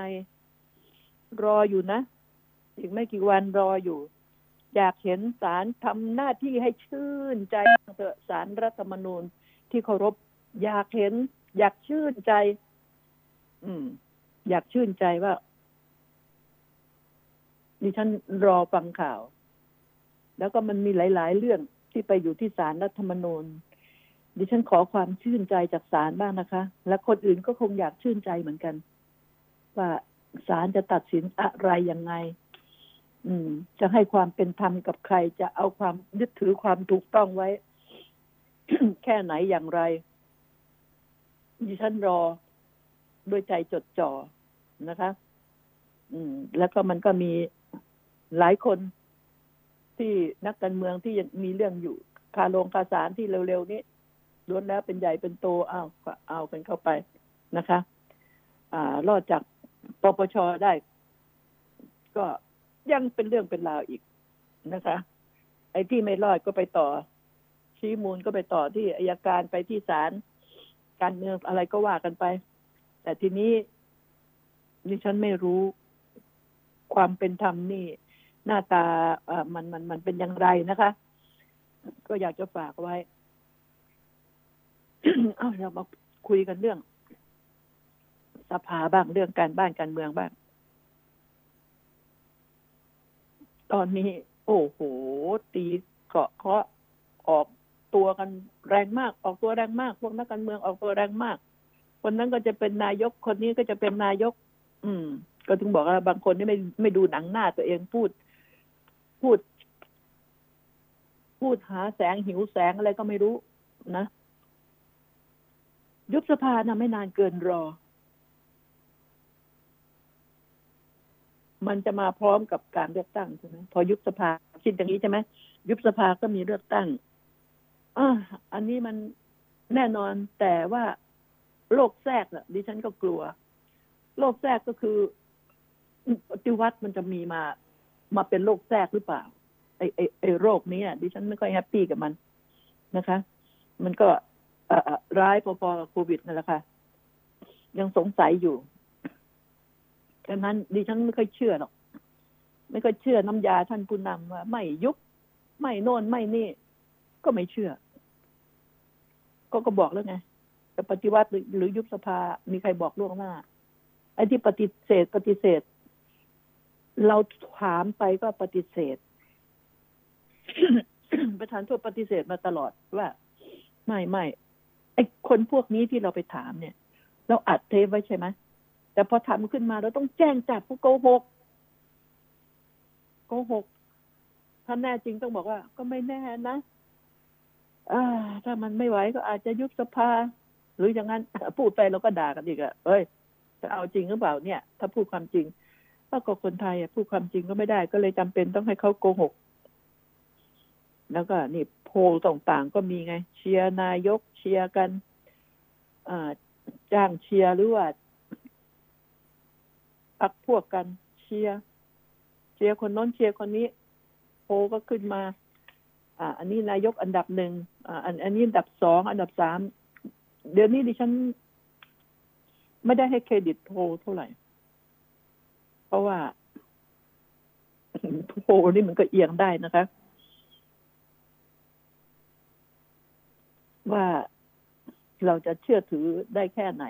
รออยู่นะ อีกไม่กี่วันรออยู่ อยากเห็นศาลทำหน้าที่ให้ชื่นใจเถอะศาลรัฐธรรมนูญที่เคารพ อยากเห็น อยากชื่นใจ อืม อยากชื่นใจว่าดิฉันรอฟังข่าว แล้วก็มันมีหลาย ๆ เรื่องที่ไปอยู่ที่ศาลรัฐธรรมนูญดิฉันขอความชื่นใจจากศาลบ้างนะคะ และคนอื่นก็คงอยากชื่นใจเหมือนกัน ว่าศาลจะตัดสินอะไรยังไง อืม จะให้ความเป็นธรรมกับใคร จะเอาความยึดถือความถูกต้องไว้ แค่ไหนอย่างไรดิฉันรอด้วยใจจดจ่อนะคะ อืม แล้วก็มันก็มีหลายคนที่นักการเมืองที่ยังมีเรื่องอยู่คาโรงคาสารที่เร็วๆนี้ล้วนแล้วเป็นใหญ่เป็นโตเอาก็เอากันเข้าไปนะคะ อ่ารอดจากปปชได้ ก็ ยังเป็นเรื่องเป็นราวอีกนะคะ ไอ้ที่ไม่รอดก็ไปต่อ ชี้มูลก็ไปต่อที่อายการไปที่ศาลการเมืองอะไรก็ว่ากันไป แต่ทีนี้ดิฉันไม่รู้ความเป็นธรรมนี่ หน้าตาเอ่อมันมันมันเป็นอย่างไรนะคะ ก็อยากจะฝากไว้เอาเรามาคุยกันเรื่องสภาบ้างเรื่องการบ้านการเมืองบ้าง ตอนนี้ โอ้โห ตีเกาะเคาะออกตัวกันแรงมาก ออกตัวแรงมาก พวกนักการเมืองออกตัวแรงมาก คนนั้นก็จะเป็นนายกคนนี้ก็จะเป็นนายก อืม ก็ถึงบอกว่าบางคนนี่ไม่ไม่ดูหนังหน้าตัวเองพูด พูด พูดหาแสงหิวแสงอะไรก็ไม่รู้นะ ยุบสภานะไม่นานเกินรอ มันจะมาพร้อมกับการเลือกตั้งใช่ไหมพอยุบสภาคิดอย่างนี้ใช่ไหมยุบสภาก็มีเลือกตั้งอ่าอันนี้มันแน่นอนแต่ว่าโรคแทรกน่ะดิฉันก็กลัวโรคแทรกก็คือปฏิวัติมันจะมีมา มาเป็นโรคแทรกหรือเปล่าไอไอไอโรคนี้อะดิฉันไม่ค่อย happy กับมันนะคะ มันก็อ่อร้ายพอๆกับโควิดนั่นแหละค่ะยังสงสัยอยู่ ดังนั้นดิฉันไม่ค่อยเชื่อหรอก ไม่ค่อยเชื่อน้ำยาท่านผู้นำว่า ไม่ยุบไม่โน่นไม่นี่ ก็ไม่เชื่อ ก็ก็บอกแล้วไงจะปฏิวัติหรือหรือยุบสภา มีใครบอกล่วงหน้า ไอ้ที่ปฏิเสธปฏิเสธ เราถามไปก็ปฏิเสธ ประธานโทษปฏิเสธมาตลอดว่า ไม่ไม่ไอ้คนพวกนี้ที่เราไปถามเนี่ย เราอัดเทปไว้ใช่ไหม แต่พอทำขึ้นมาเราต้องแจ้งจับผู้โกหกโกหกถ้าแน่จริงต้องบอกว่า ก็ไม่แน่นะอถ้ามันไม่ไหวก็อาจจะยุบสภา หรืออย่างนั้นพูดไปเราก็ด่ากันอีกอะเอ้ยจะเอาจริงหรือเปล่าเนี่ย ถ้าพูดความจริงถ้าก็คนไทยพูดความจริงก็ไม่ได้ ก็เลยจำเป็นต้องให้เขาโกหก แล้วก็นี่โพลต่างๆก็มีไง เชียร์นายกเชียร์กัน อ่าจ้างเชียร์หรือว่า พรรคพวกกันเชียร์เชียร์คนนั้นเชียร์คนนี้ โพลก็ขึ้นมา อ่า อันนี้นายกอันดับหนึ่งอ่า อันอันนี้อันดับสองอันดับสามเดี๋ยวนี้ดิฉัน ไม่ได้ให้เครดิตโพลเท่าไหร่ เพราะว่าโพลนี่มันก็เอียงได้นะคะ ว่าเราจะเชื่อถือได้แค่ไหน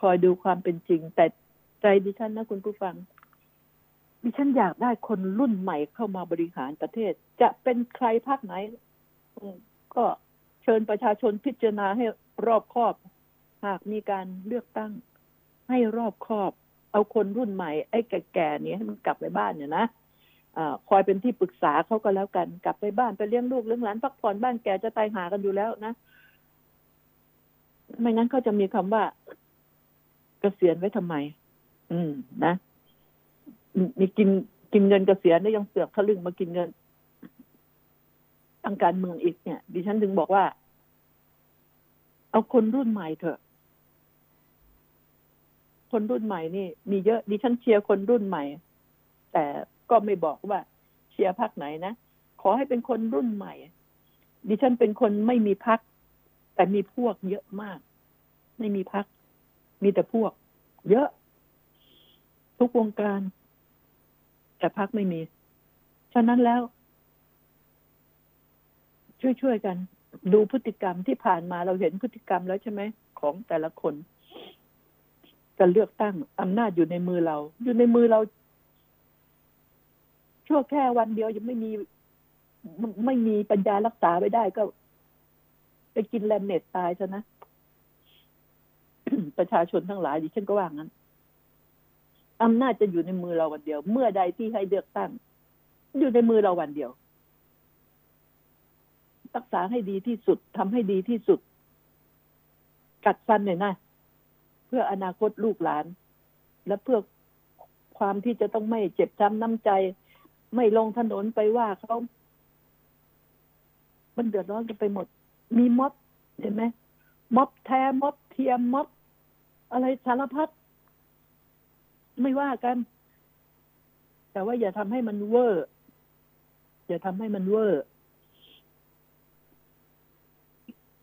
คอยดูความเป็นจริง แต่ ใจดิฉันนะคุณผู้ฟัง ดิฉันอยากได้คนรุ่นใหม่เข้ามาบริหารประเทศ จะเป็นใครภาคไหน ก็เชิญประชาชนพิจารณาให้รอบคอบ หากมีการเลือกตั้ง ให้รอบคอบ เอาคนรุ่นใหม่ ไอ้แก่ๆนี้ให้มันกลับไปบ้านเนี่ยนะอคอยเป็นที่ปรึกษาเขาก็แล้วกัน กลับไปบ้านไปเลี้ยงลูกเลี้ยงหลานพักผ่อนบ้านแก่จะตายหากันอยู่แล้วนะไม่งั้นเขาจะมีคำว่าเกษียณไว้ทำไม อืมนะมีกินกินเงินกเกษียณได้ยังเสือกทะลึ่งมากินเงินทางการเมืองอีกเนี่ย ดิฉันถึงบอกว่า เอาคนรุ่นใหม่เถอะ คนรุ่นใหม่นี่ มีเยอะดิฉันเชียร์คนรุ่นใหม่ แต่ก็ไม่บอกว่าเชียร์พรรคไหนนะขอให้เป็นคนรุ่นใหม่ ดิฉันเป็นคนไม่มีพรรคแต่มีพวกเยอะมาก ไม่มีพรรคมีแต่พวก เยอะ ทุกวงการ แต่พรรคไม่มี ฉะนั้นแล้ว ช่วยๆกัน ดูพฤติกรรมที่ผ่านมาเราเห็นพฤติกรรมแล้วใช่ไหม ของแต่ละคนการเลือกตั้งอำนาจอยู่ในมือเรา อยู่ในมือเรา ชั่วแค่วันเดียวยังไม่มี ไม่ไม่มีปัญญารักษาไว้ได้ก็ไปกินแลมเน็ตตายซะนะประชาชนทั้งหลายดิฉันก็ว่างั้น อำนาจจะอยู่ในมือเราวันเดียว เมื่อใดที่ให้เลือกตั้ง อยู่ในมือเราวันเดียว รักษาให้ดีที่สุดทำให้ดีที่สุด กัดฟันหน่อยนะ เพื่ออนาคตลูกหลาน และเพื่อความที่จะต้องไม่เจ็บช้ำน้ำใจ ไม่ลงถนนไปว่าเขามันเดือดร้อนกันไปหมด มีม็อบเห็นไหมม็อบแท้ม็อบเทียมม็อบอะไรสารพัด ไม่ว่ากัน แต่ว่าอย่าทำให้มันเวอร์ อย่าทำให้มันเวอร์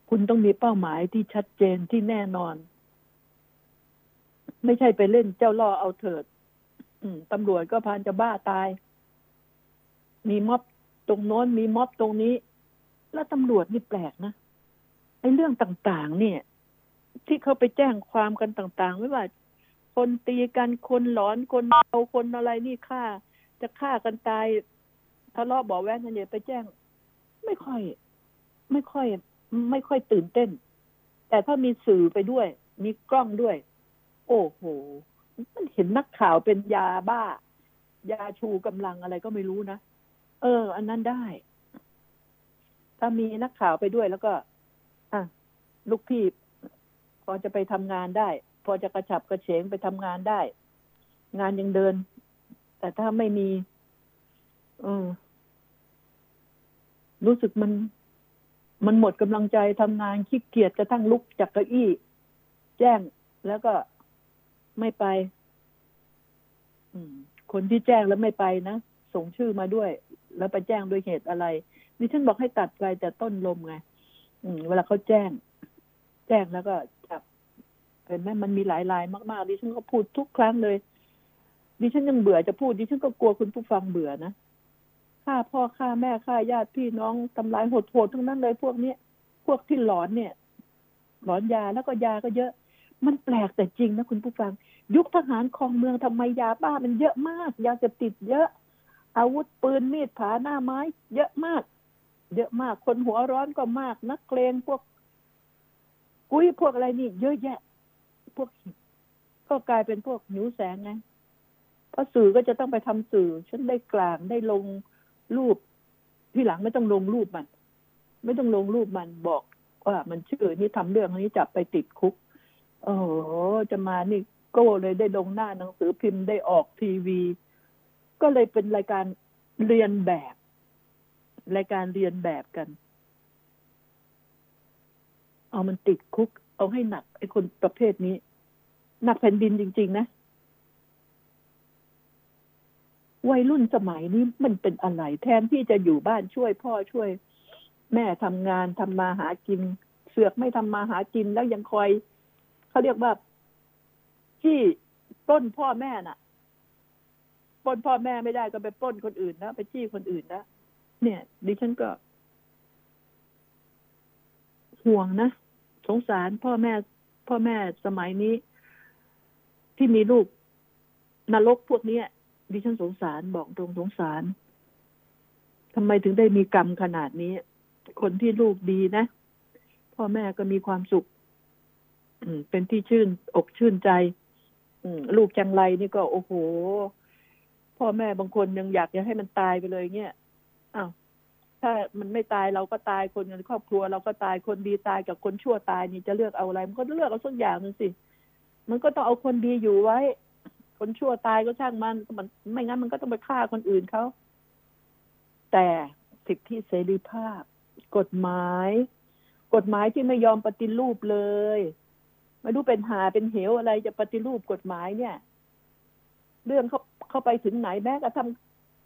คุณต้องมีเป้าหมายที่ชัดเจนที่แน่นอน ไม่ใช่ไปเล่นเจ้าล่อเอาเถิดตำรวจก็พานจะบ้าตาย มีม็อบตรงโน้นมีม็อบตรงนี้ แล้วตำรวจนี่แปลกนะไอ้เรื่องต่าง ๆ เนี่ย ที่เขาไปแจ้งความกันต่าง ๆ ไม่ว่า คนตีกันคนหลอนคนเมาคนอะไรนี่ฆ่า จะฆ่ากันตายทะเลาะเบาะแว้งกันเนี่ยไปแจ้ง ไม่ค่อย ไม่ค่อย ไม่ค่อยตื่นเต้น แต่ถ้ามีสื่อไปด้วย มีกล้องด้วย โอ้โห มันเห็นนักข่าวเป็นยาบ้า ยาชูกำลังอะไรก็ไม่รู้นะเออ อันนั้นได้ ถ้ามีนักข่าวไปด้วยแล้วก็ อะ ลูกพี่พอจะไปทำงานได้ พอจะกระฉับกระเฉงไปทำงานได้ งานยังเดิน แต่ถ้าไม่มีออรู้สึกมัน มันหมดกำลังใจทำงานขี้เกียจกระทั่งลุกจากเก้าอี้ แจ้งแล้วก็ไม่ไปอืมคนที่แจ้งแล้วไม่ไปนะ ส่งชื่อมาด้วย แล้วไปแจ้งด้วยเหตุอะไรดิฉันบอกให้ตัดไปแต่ต้นลมไงอืมเวลาเขาแจ้ง แจ้งแล้วก็ เห็นไหมมันมีหลายลายมากๆดิฉันก็พูดทุกครั้งเลย ดิฉันยังเบื่อจะพูดดิฉันก็กลัวคุณผู้ฟังเบื่อนะฆ่าพ่อฆ่าแม่ฆ่าญาติพี่น้องทำลายโหดๆทั้งนั้นเลยพวกเนี้ยพวกที่หลอนเนี่ย หลอนยาแล้วก็ยาก็เยอะ มันแปลกแต่จริงนะคุณผู้ฟัง ยุคทหารคองเมืองทำไมยาบ้ามันเยอะมากยาเสพติดเยอะ อาวุธปืนมีดผาหน้าไม้ เยอะมาก เยอะมากคนหัวร้อนก็มาก นักเลงพวก กุ้ยพวกอะไรนี่ เยอะแยะ พวก ก็กลายเป็นพวกหิวแสงไงเพราะสื่อก็จะต้องไปทำสื่อ ฉันได้กลางได้ลงรูป ที่หลังไม่ต้องลงรูปมัน ไม่ต้องลงรูปมันบอกว่ามันชื่อนี่ทำเรื่องนี้จับไปติดคุกโอ้โหจะมานี่ก้เลยได้ลงหน้าหนังสือพิมพ์ได้ออกทีวี ก็เลยเป็นรายการเรียนแบบ รายการเรียนแบบกัน เอามันติดคุก เอาให้หนักไอ้คนประเภทนี้ หนักแผ่นดินจริง ๆ นะ วัยรุ่นสมัยนี้มันเป็นอะไร แทนที่จะอยู่บ้านช่วยพ่อช่วย แม่ทำงานทำมาหากิน เสือกไม่ทำมาหากินแล้วยังคอยเขาเรียกว่าที่ปล้นพ่อแม่น่ะปล้นพ่อแม่ไม่ได้ก็ไปปล้นคนอื่นนะไปจี้คนอื่นนะเนี่ย ดิฉันก็ ห่วงนะสงสารพ่อแม่ พ่อแม่สมัยนี้ ที่มีลูกนรกพวกเนี้ยดิฉันสงสารบอกตรงสงสารทำไมถึงได้มีกรรมขนาดนี้ คนที่ลูกดีนะ พ่อแม่ก็มีความสุข อืม เป็นที่ชื่น อกชื่นใจ อืม ลูกจังไรนี่ก็ โอ้โห พ่อแม่บางคนยังอยากจะให้มันตายไปเลยเงี้ยอ้าวถ้ามันไม่ตายเราก็ตายคนในครอบครัว เราก็ตายคนดีตายกับคนชั่วตายนี่จะเลือกเอาอะไร มันก็เลือกเอาสักอย่างนึงสิ มันก็ต้องเอาคนดีอยู่ไว้ คนชั่วตายก็ช่างมันมัน ไม่งั้นมันก็ต้องไปฆ่าคนอื่นเขา แต่สิทธิเสรีภาพ กฎหมาย กฎหมายที่ไม่ยอมปฏิรูปเลยไม่รู้เป็นหาเป็นเหวอะไรจะปฏิรูปกฎหมายเนี่ย เรื่องเขาเข้าไปถึงไหนแม้กระทั่ง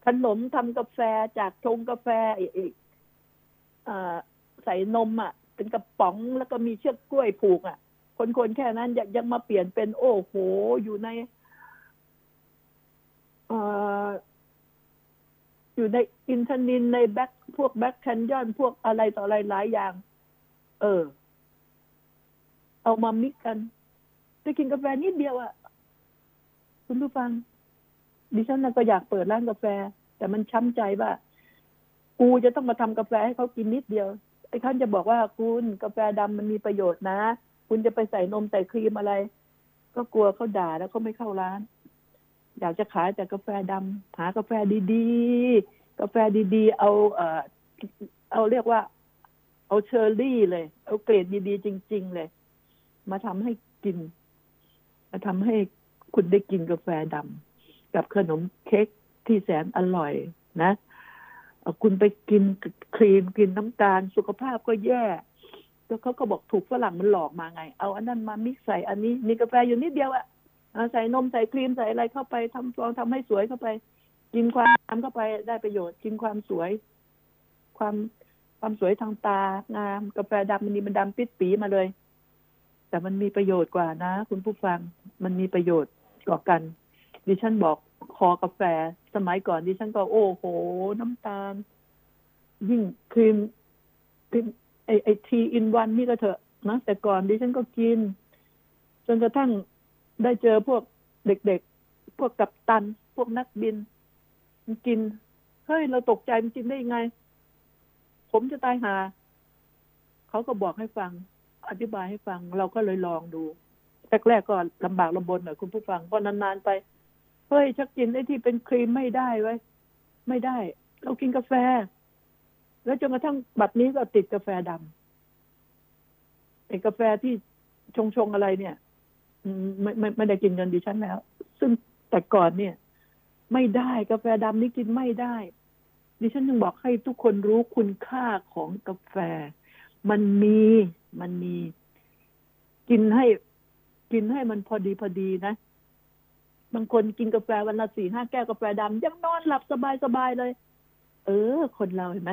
ขนมทำกาแฟจากชงกาแฟอีกอาใส่นมอะ เป็นกระป๋องแล้วก็มีเชือกกล้วยผูกอะ คนๆแค่นั้นยังมาเปลี่ยนเป็น โอ้โห อยู่ในออยู่ในอินทนินในแบ็คพวกแบ็คแคนยอนพวกอะไรต่ออะไรหลายอย่าง เออ เอามามิกกันจะกินกาแฟนิดเดียวอะคุณผู้ฟัง ดิฉันนะก็อยากเปิดร้านกาแฟ แต่มันช้ำใจว่า กูจะต้องมาทำกาแฟให้เขากินนิดเดียวไอ้ท่านจะบอกว่าคุณกาแฟดำมันมีประโยชน์นะ คุณจะไปใส่นมใส่ครีมอะไร ก็กลัวเขาด่าแล้วเขาไม่เข้าร้าน อยากจะขายแต่กาแฟดำหากาแฟดีๆ กาแฟดีๆ เอาเอ่อเอาเรียกว่า เอาเชอร์รี่เลย เอาเกรดดีๆจริง ๆ เลย มาทำให้กิน มาทำให้คุณได้กินกาแฟดำกับขนมเค้กที่แสนอร่อยนะคุณไปกินครีมกินน้ำตาลสุขภาพก็แย่ แล้วเขาก็บอกถูกฝรั่งมันหลอกมาไง เอาอันนั้นมามิกใส่อันนี้มีกาแฟอยู่นิดเดียวอะใส่นมใส่ครีมใส่อะไรเข้าไปทำฟองทำให้สวยเข้าไป กินความงามเข้าไปได้ประโยชน์ กินความสวย ความความสวยทางตางามกาแฟดำมันนี่มันดำปิดปีมาเลย แต่มันมีประโยชน์กว่านะ คุณผู้ฟังมันมีประโยชน์กว่ากัน ดิฉันบอกคอกาแฟสมัยก่อนดิฉันก็โอ้โห น้ำตาล ยิ่งครีมครีม ไอไอทีอินวันนี่ก็เถอะนะแต่ก่อนดิฉันก็กิน จนกระทั่งได้เจอพวกเด็กๆ พวกกัปตัน พวกนักบิน มันกิน เฮ้ย เราตกใจมันกินได้ยังไง ผมจะตายหา เขาก็บอกให้ฟัง อธิบายให้ฟัง เราก็เลยลองดู แรกๆก็ลำบากลำบนหน่อยคุณผู้ฟังพอนานๆไป เฮ้ย ชักกินไอ้ที่เป็นครีมไม่ได้ไว้ ไม่ได้ เรากินกาแฟ แล้วจนกระทั่งบัดนี้ก็ติดกาแฟดำไอ้กาแฟที่ชงชงๆอะไรเนี่ยไม่ไม่ไม่ได้กินเงินดิฉันแล้ว ซึ่งแต่ก่อนเนี่ย ไม่ได้กาแฟดำนี่กินไม่ได้ ดิฉันยังบอกให้ทุกคนรู้คุณค่าของกาแฟ มันมีมันมี กินให้กินให้มันพอดีพอดีนะ บางคนกินกาแฟวันละสี่ห้าแก้วกาแฟดำยังนอนหลับสบายสบายเลย เออ คนเราเห็นไหม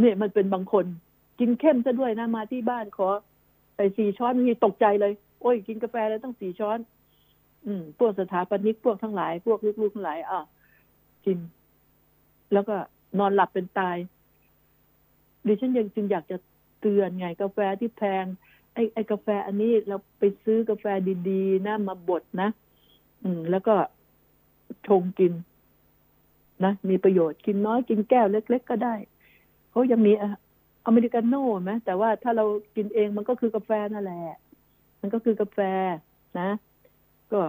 เนี่ยมันเป็นบางคน กินเข้มซะด้วยนะมาที่บ้านขอใส่สี่ช้อนบางทีตกใจเลย โอ้ย กินกาแฟแล้วต้องสี่ช้อน อืม พวกสถาปนิกพวกทั้งหลาย พวกลูกๆทั้งหลายอะกิน แล้วก็นอนหลับเป็นตายดิฉันยังจึงอยากจะเตือนไงกาแฟที่แพงไอ้ไอ้กาแฟอันนี้เราไปซื้อกาแฟดีๆนะมาบดนะ อืม แล้วก็ชงกิน นะ มีประโยชน์กินน้อยกินแก้วเล็ก ๆ ก็ได้ เขายังมีอเมริกาโน่ไหมแต่ว่าถ้าเรากินเองมันก็คือกาแฟนั่นแหละ มันก็คือกาแฟนะ ก็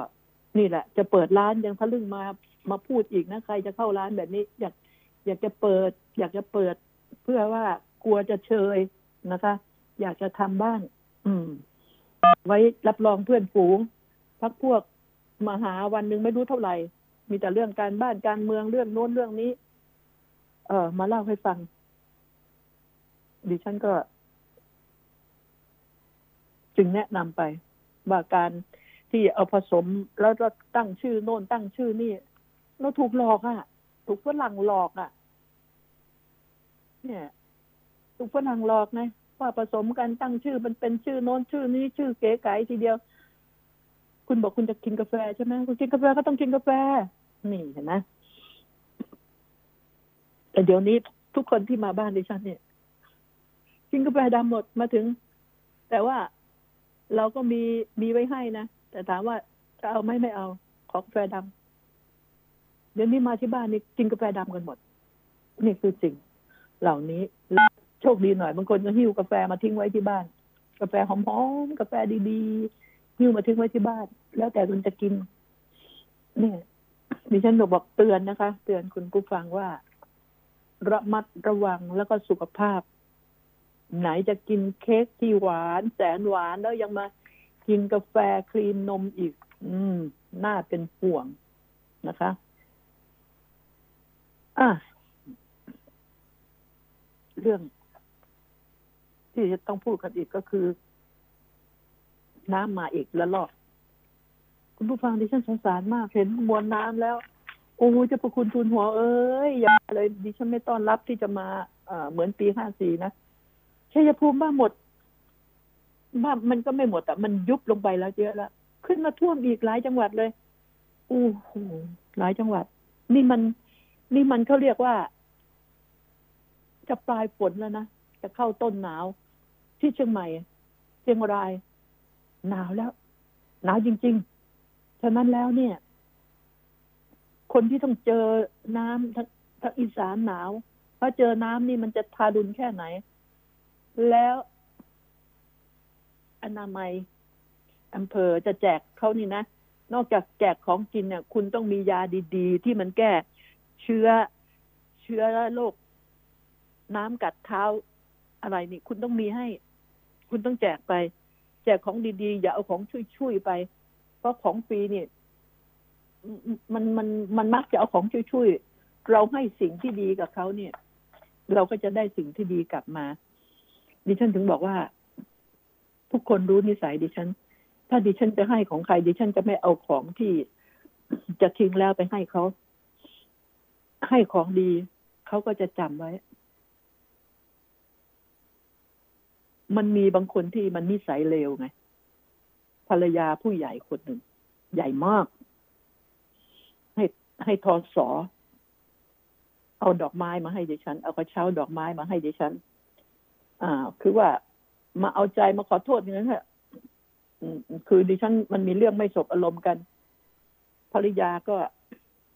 นี่แหละ จะเปิดร้านยังทะลึ่งมามาพูดอีกนะใครจะเข้าร้านแบบนี้ อยากอยากจะเปิด อยากจะเปิด เพื่อว่ากลัวจะเชยนะคะ อยากจะทำบ้าง อืม ไว้รับรองเพื่อนฝูงพักพวกมาหาวันหนึ่งไม่รู้เท่าไหร่ มีแต่เรื่องการบ้านการเมืองเรื่องโน้นเรื่องนี้ เออมาเล่าให้ฟัง ดิฉันก็ จึงแนะนำไป ว่าการที่เอาผสมแล้วตั้งชื่อโน่นตั้งชื่อนี่เราถูกหลอกอะ่ะ ถูกฝรั่งหลอกอะ่ะ เนี่ย ถูกฝรั่งหลอกไงว่าผสมกันตั้งชื่อมันเป็นชื่อโน้นชื่อนี้ชื่อเก๋ไก๋ทีเดียว คุณบอกคุณจะกินกาแฟใช่ไหมคุณกินกาแฟก็ต้องกินกาแฟ นี่เห็นไหมแต่เดี๋ยวนี้ทุกคนที่มาบ้านดิฉันเนี่ย กินกาแฟดำหมดมาถึง แต่ว่าเราก็มีมีไว้ให้นะ แต่ถามว่าจะเอาไหมไม่เอา ขอกาแฟดำเดี๋ยวนี้มาที่บ้านนี่กินกาแฟดำกันหมด นี่คือสิ่ง เหล่านี้แล้วโชคดีหน่อยบางคนก็หิ้วกาแฟมาทิ้งไว้ที่บ้าน กาแฟหอมๆกาแฟดีๆหิ้วมาทิ้งไว้ที่บ้าน แล้วแต่คุณจะกินเนี่ยดิฉันบอกเตือนนะคะ เตือนคุณผู้ฟังว่า ระมัดระวังแล้วก็สุขภาพ ไหนจะกินเค้กที่หวานแสนหวานแล้วยังมากินกาแฟครีมนมอีก อืม น่าเป็นห่วงนะคะ อะเรื่อง ที่จะต้องพูดกันอีกก็คือ น้ำมาอีกแล้วลอกคุณผู้ฟังดิฉันสงสารมาก เห็นมวลน้ำแล้ว โอ้จะประคุณทุนหัวเอ้ยอย่าเลยดิฉันไม่ต้อนรับที่จะมาเอ่อเหมือนปีห้าสี่นะ ชัยภูมิบ้าหมดบ้ามันก็ไม่หมดแต่มันยุบลงไปแล้วเยอะแล้วขึ้นมาท่วมอีกหลายจังหวัดเลยโอ้โหหลายจังหวัด นี่มัน นี่มันเขาเรียกว่า จะปลายฝนแล้วนะจะเข้าต้นหนาว ที่เชียงใหม่ เชียงราย หนาวแล้ว หนาวจริง ๆ ฉะนั้นแล้วเนี่ย คนที่ต้องเจอน้ำทางทางอีสานหนาวพราเจอน้ำนี่มันจะทารุณแค่ไหน แล้วอนามัยอำเภอจะแจกเขานี่นะ นอกจากแจกของกินเนี่ย คุณต้องมียาดีๆ ที่มันแก้เชื้อเชื้อโรคน้ำกัดเท้าอะไรนี่ คุณต้องมีให้ คุณต้องแจกไป แจกของดีๆ อย่าเอาของช่วยๆไป เพราะของฟรีนี่มันมันมันมักจะเอาของช่วยๆเราให้สิ่งที่ดีกับเขาเนี่ย เราก็จะได้สิ่งที่ดีกลับมา ดิฉันถึงบอกว่า ทุกคนรู้นิสัยดิฉัน ถ้าดิฉันจะให้ของใคร ดิฉันจะไม่เอาของที่จะทิ้งแล้วไปให้เขา ให้ของดี เขาก็จะจำไว้ มันมีบางคนที่มันนิสัยเลวไง ภรรยาผู้ใหญ่คนหนึ่ง ใหญ่มาก ให้ให้ทอสอเอาดอกไม้มาให้ดิฉัน เอากระเช้าดอกไม้มาให้ดิฉัน อ่า คือว่ามาเอาใจมาขอโทษอย่างนั้นเถอะอืมคือดิฉันมันมีเรื่องไม่สบอารมณ์กันภรรยาก็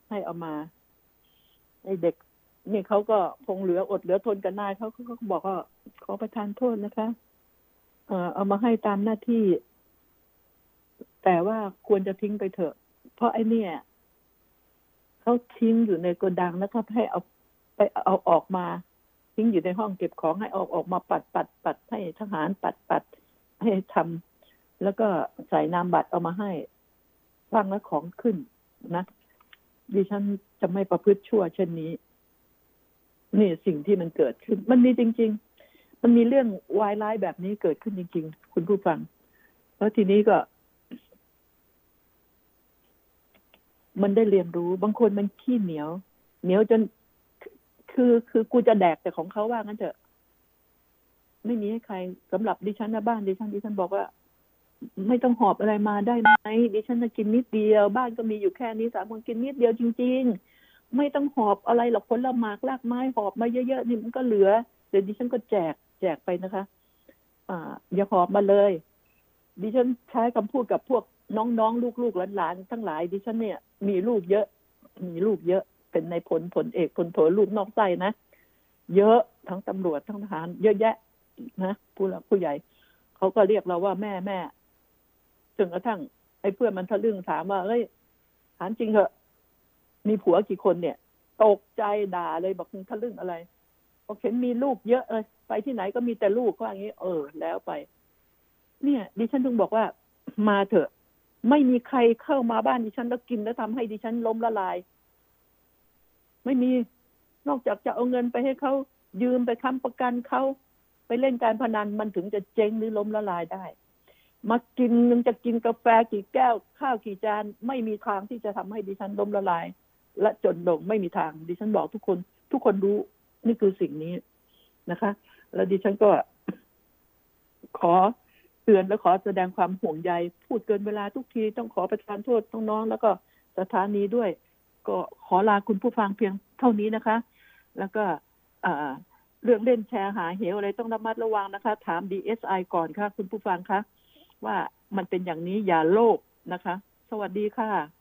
ให้เอามาไอเด็กนี่เขาก็คงเหลืออดเหลือทนกันนายเขาเขาก็บอกว่าขอประทานโทษนะคะ เอ่อเอามาให้ตามหน้าที่ แต่ว่าควรจะทิ้งไปเถอะ เพราะไอ้เนี่ยเขาทิ้งอยู่ในโกดังแล้วก็ให้เอาไปเอาออกมา ทิ้งอยู่ในห้องเก็บของให้ออกออกมาปัดปัดปัดให้ทหารปัดปัดให้ทำแล้วก็ใส่นามบัตรเอามาให้ฟังแล้วของขึ้นนะดิฉันจะไม่ประพฤติชั่วเช่นนี้ นี่สิ่งที่มันเกิดขึ้น มันมีจริง ๆ มันมีเรื่องวายร้ายแบบนี้เกิดขึ้นจริง ๆ คุณผู้ฟัง แล้วทีนี้ก็ มันได้เรียนรู้ บางคนมันขี้เหนียว เหนียวจน คือคือกูจะแดกแต่ของเขาว่างั้นเถอะ ไม่มีให้ใครสำหรับดิฉันนะบ้านดิฉันดิฉันบอกว่า ไม่ต้องหอบอะไรมาได้ไหมดิฉันจะกินนิดเดียว บ้านก็มีอยู่แค่นี้สามคนกินนิดเดียวจริง ๆ ไม่ต้องหอบอะไรหรอกผลละหมากลากไม้หอบมาเยอะๆนี่มันก็เหลือเดี๋ยวดิฉันก็แจกแจกไปนะคะ อ่า อย่าหอบมาเลย ดิฉันใช้คำพูดกับพวกน้องๆ ลูกๆหลานๆทั้งหลาย ดิฉันเนี่ย มีลูกเยอะ มีลูกเยอะ เป็นในผลผลเอกผลโถลูกนอกไส้นะ เยอะทั้งตำรวจทั้งทหาร เยอะแยะนะผู้หลักผู้ใหญ่เขาก็เรียกเราว่าแม่แม่จนกระทั่ง ไอ้เพื่อนมันทะลึ่งถามว่าเฮ้ยถามจริงเหอะมีผัวกี่คนเนี่ย ตกใจด่าเลยบอกมึงทะลึ่งอะไรบอกเห็นมีลูกเยอะเลยไปที่ไหนก็มีแต่ลูกก็อย่างนี้ เออ แล้วไป เนี่ย ดิฉันถึงบอกว่า มาเถอะ ไม่มีใครเข้ามาบ้านดิฉันแล้วกินแล้วทำให้ดิฉันล้มละลาย ไม่มีนอกจากจะเอาเงินไปให้เขายืมไปค้ำประกันเขาไปเล่นการพนันมันถึงจะเจ๊งหรือล้มละลายได้ มากินมันจะกินกาแฟกี่แก้ว ข้าวกี่จานไม่มีทางที่จะทำให้ดิฉันล้มละลาย และจนลงไม่มีทาง ดิฉันบอกทุกคน ทุกคนรู้นี่คือสิ่งนี้นะคะ แล้วดิฉันก็ขอเตือนและขอแสดงความห่วงใย พูดเกินเวลาทุกทีต้องขอประทานโทษน้องๆแล้วก็สถานีด้วย ก็ขอลาคุณผู้ฟังเพียงเท่านี้นะคะ แล้วก็เรื่องเล่นแชร์หาเหวอะไรต้องระมัดระวังนะคะ ถาม DSI ก่อนค่ะ คุณผู้ฟังคะว่ามันเป็นอย่างนี้อย่าโลภนะคะ สวัสดีค่ะ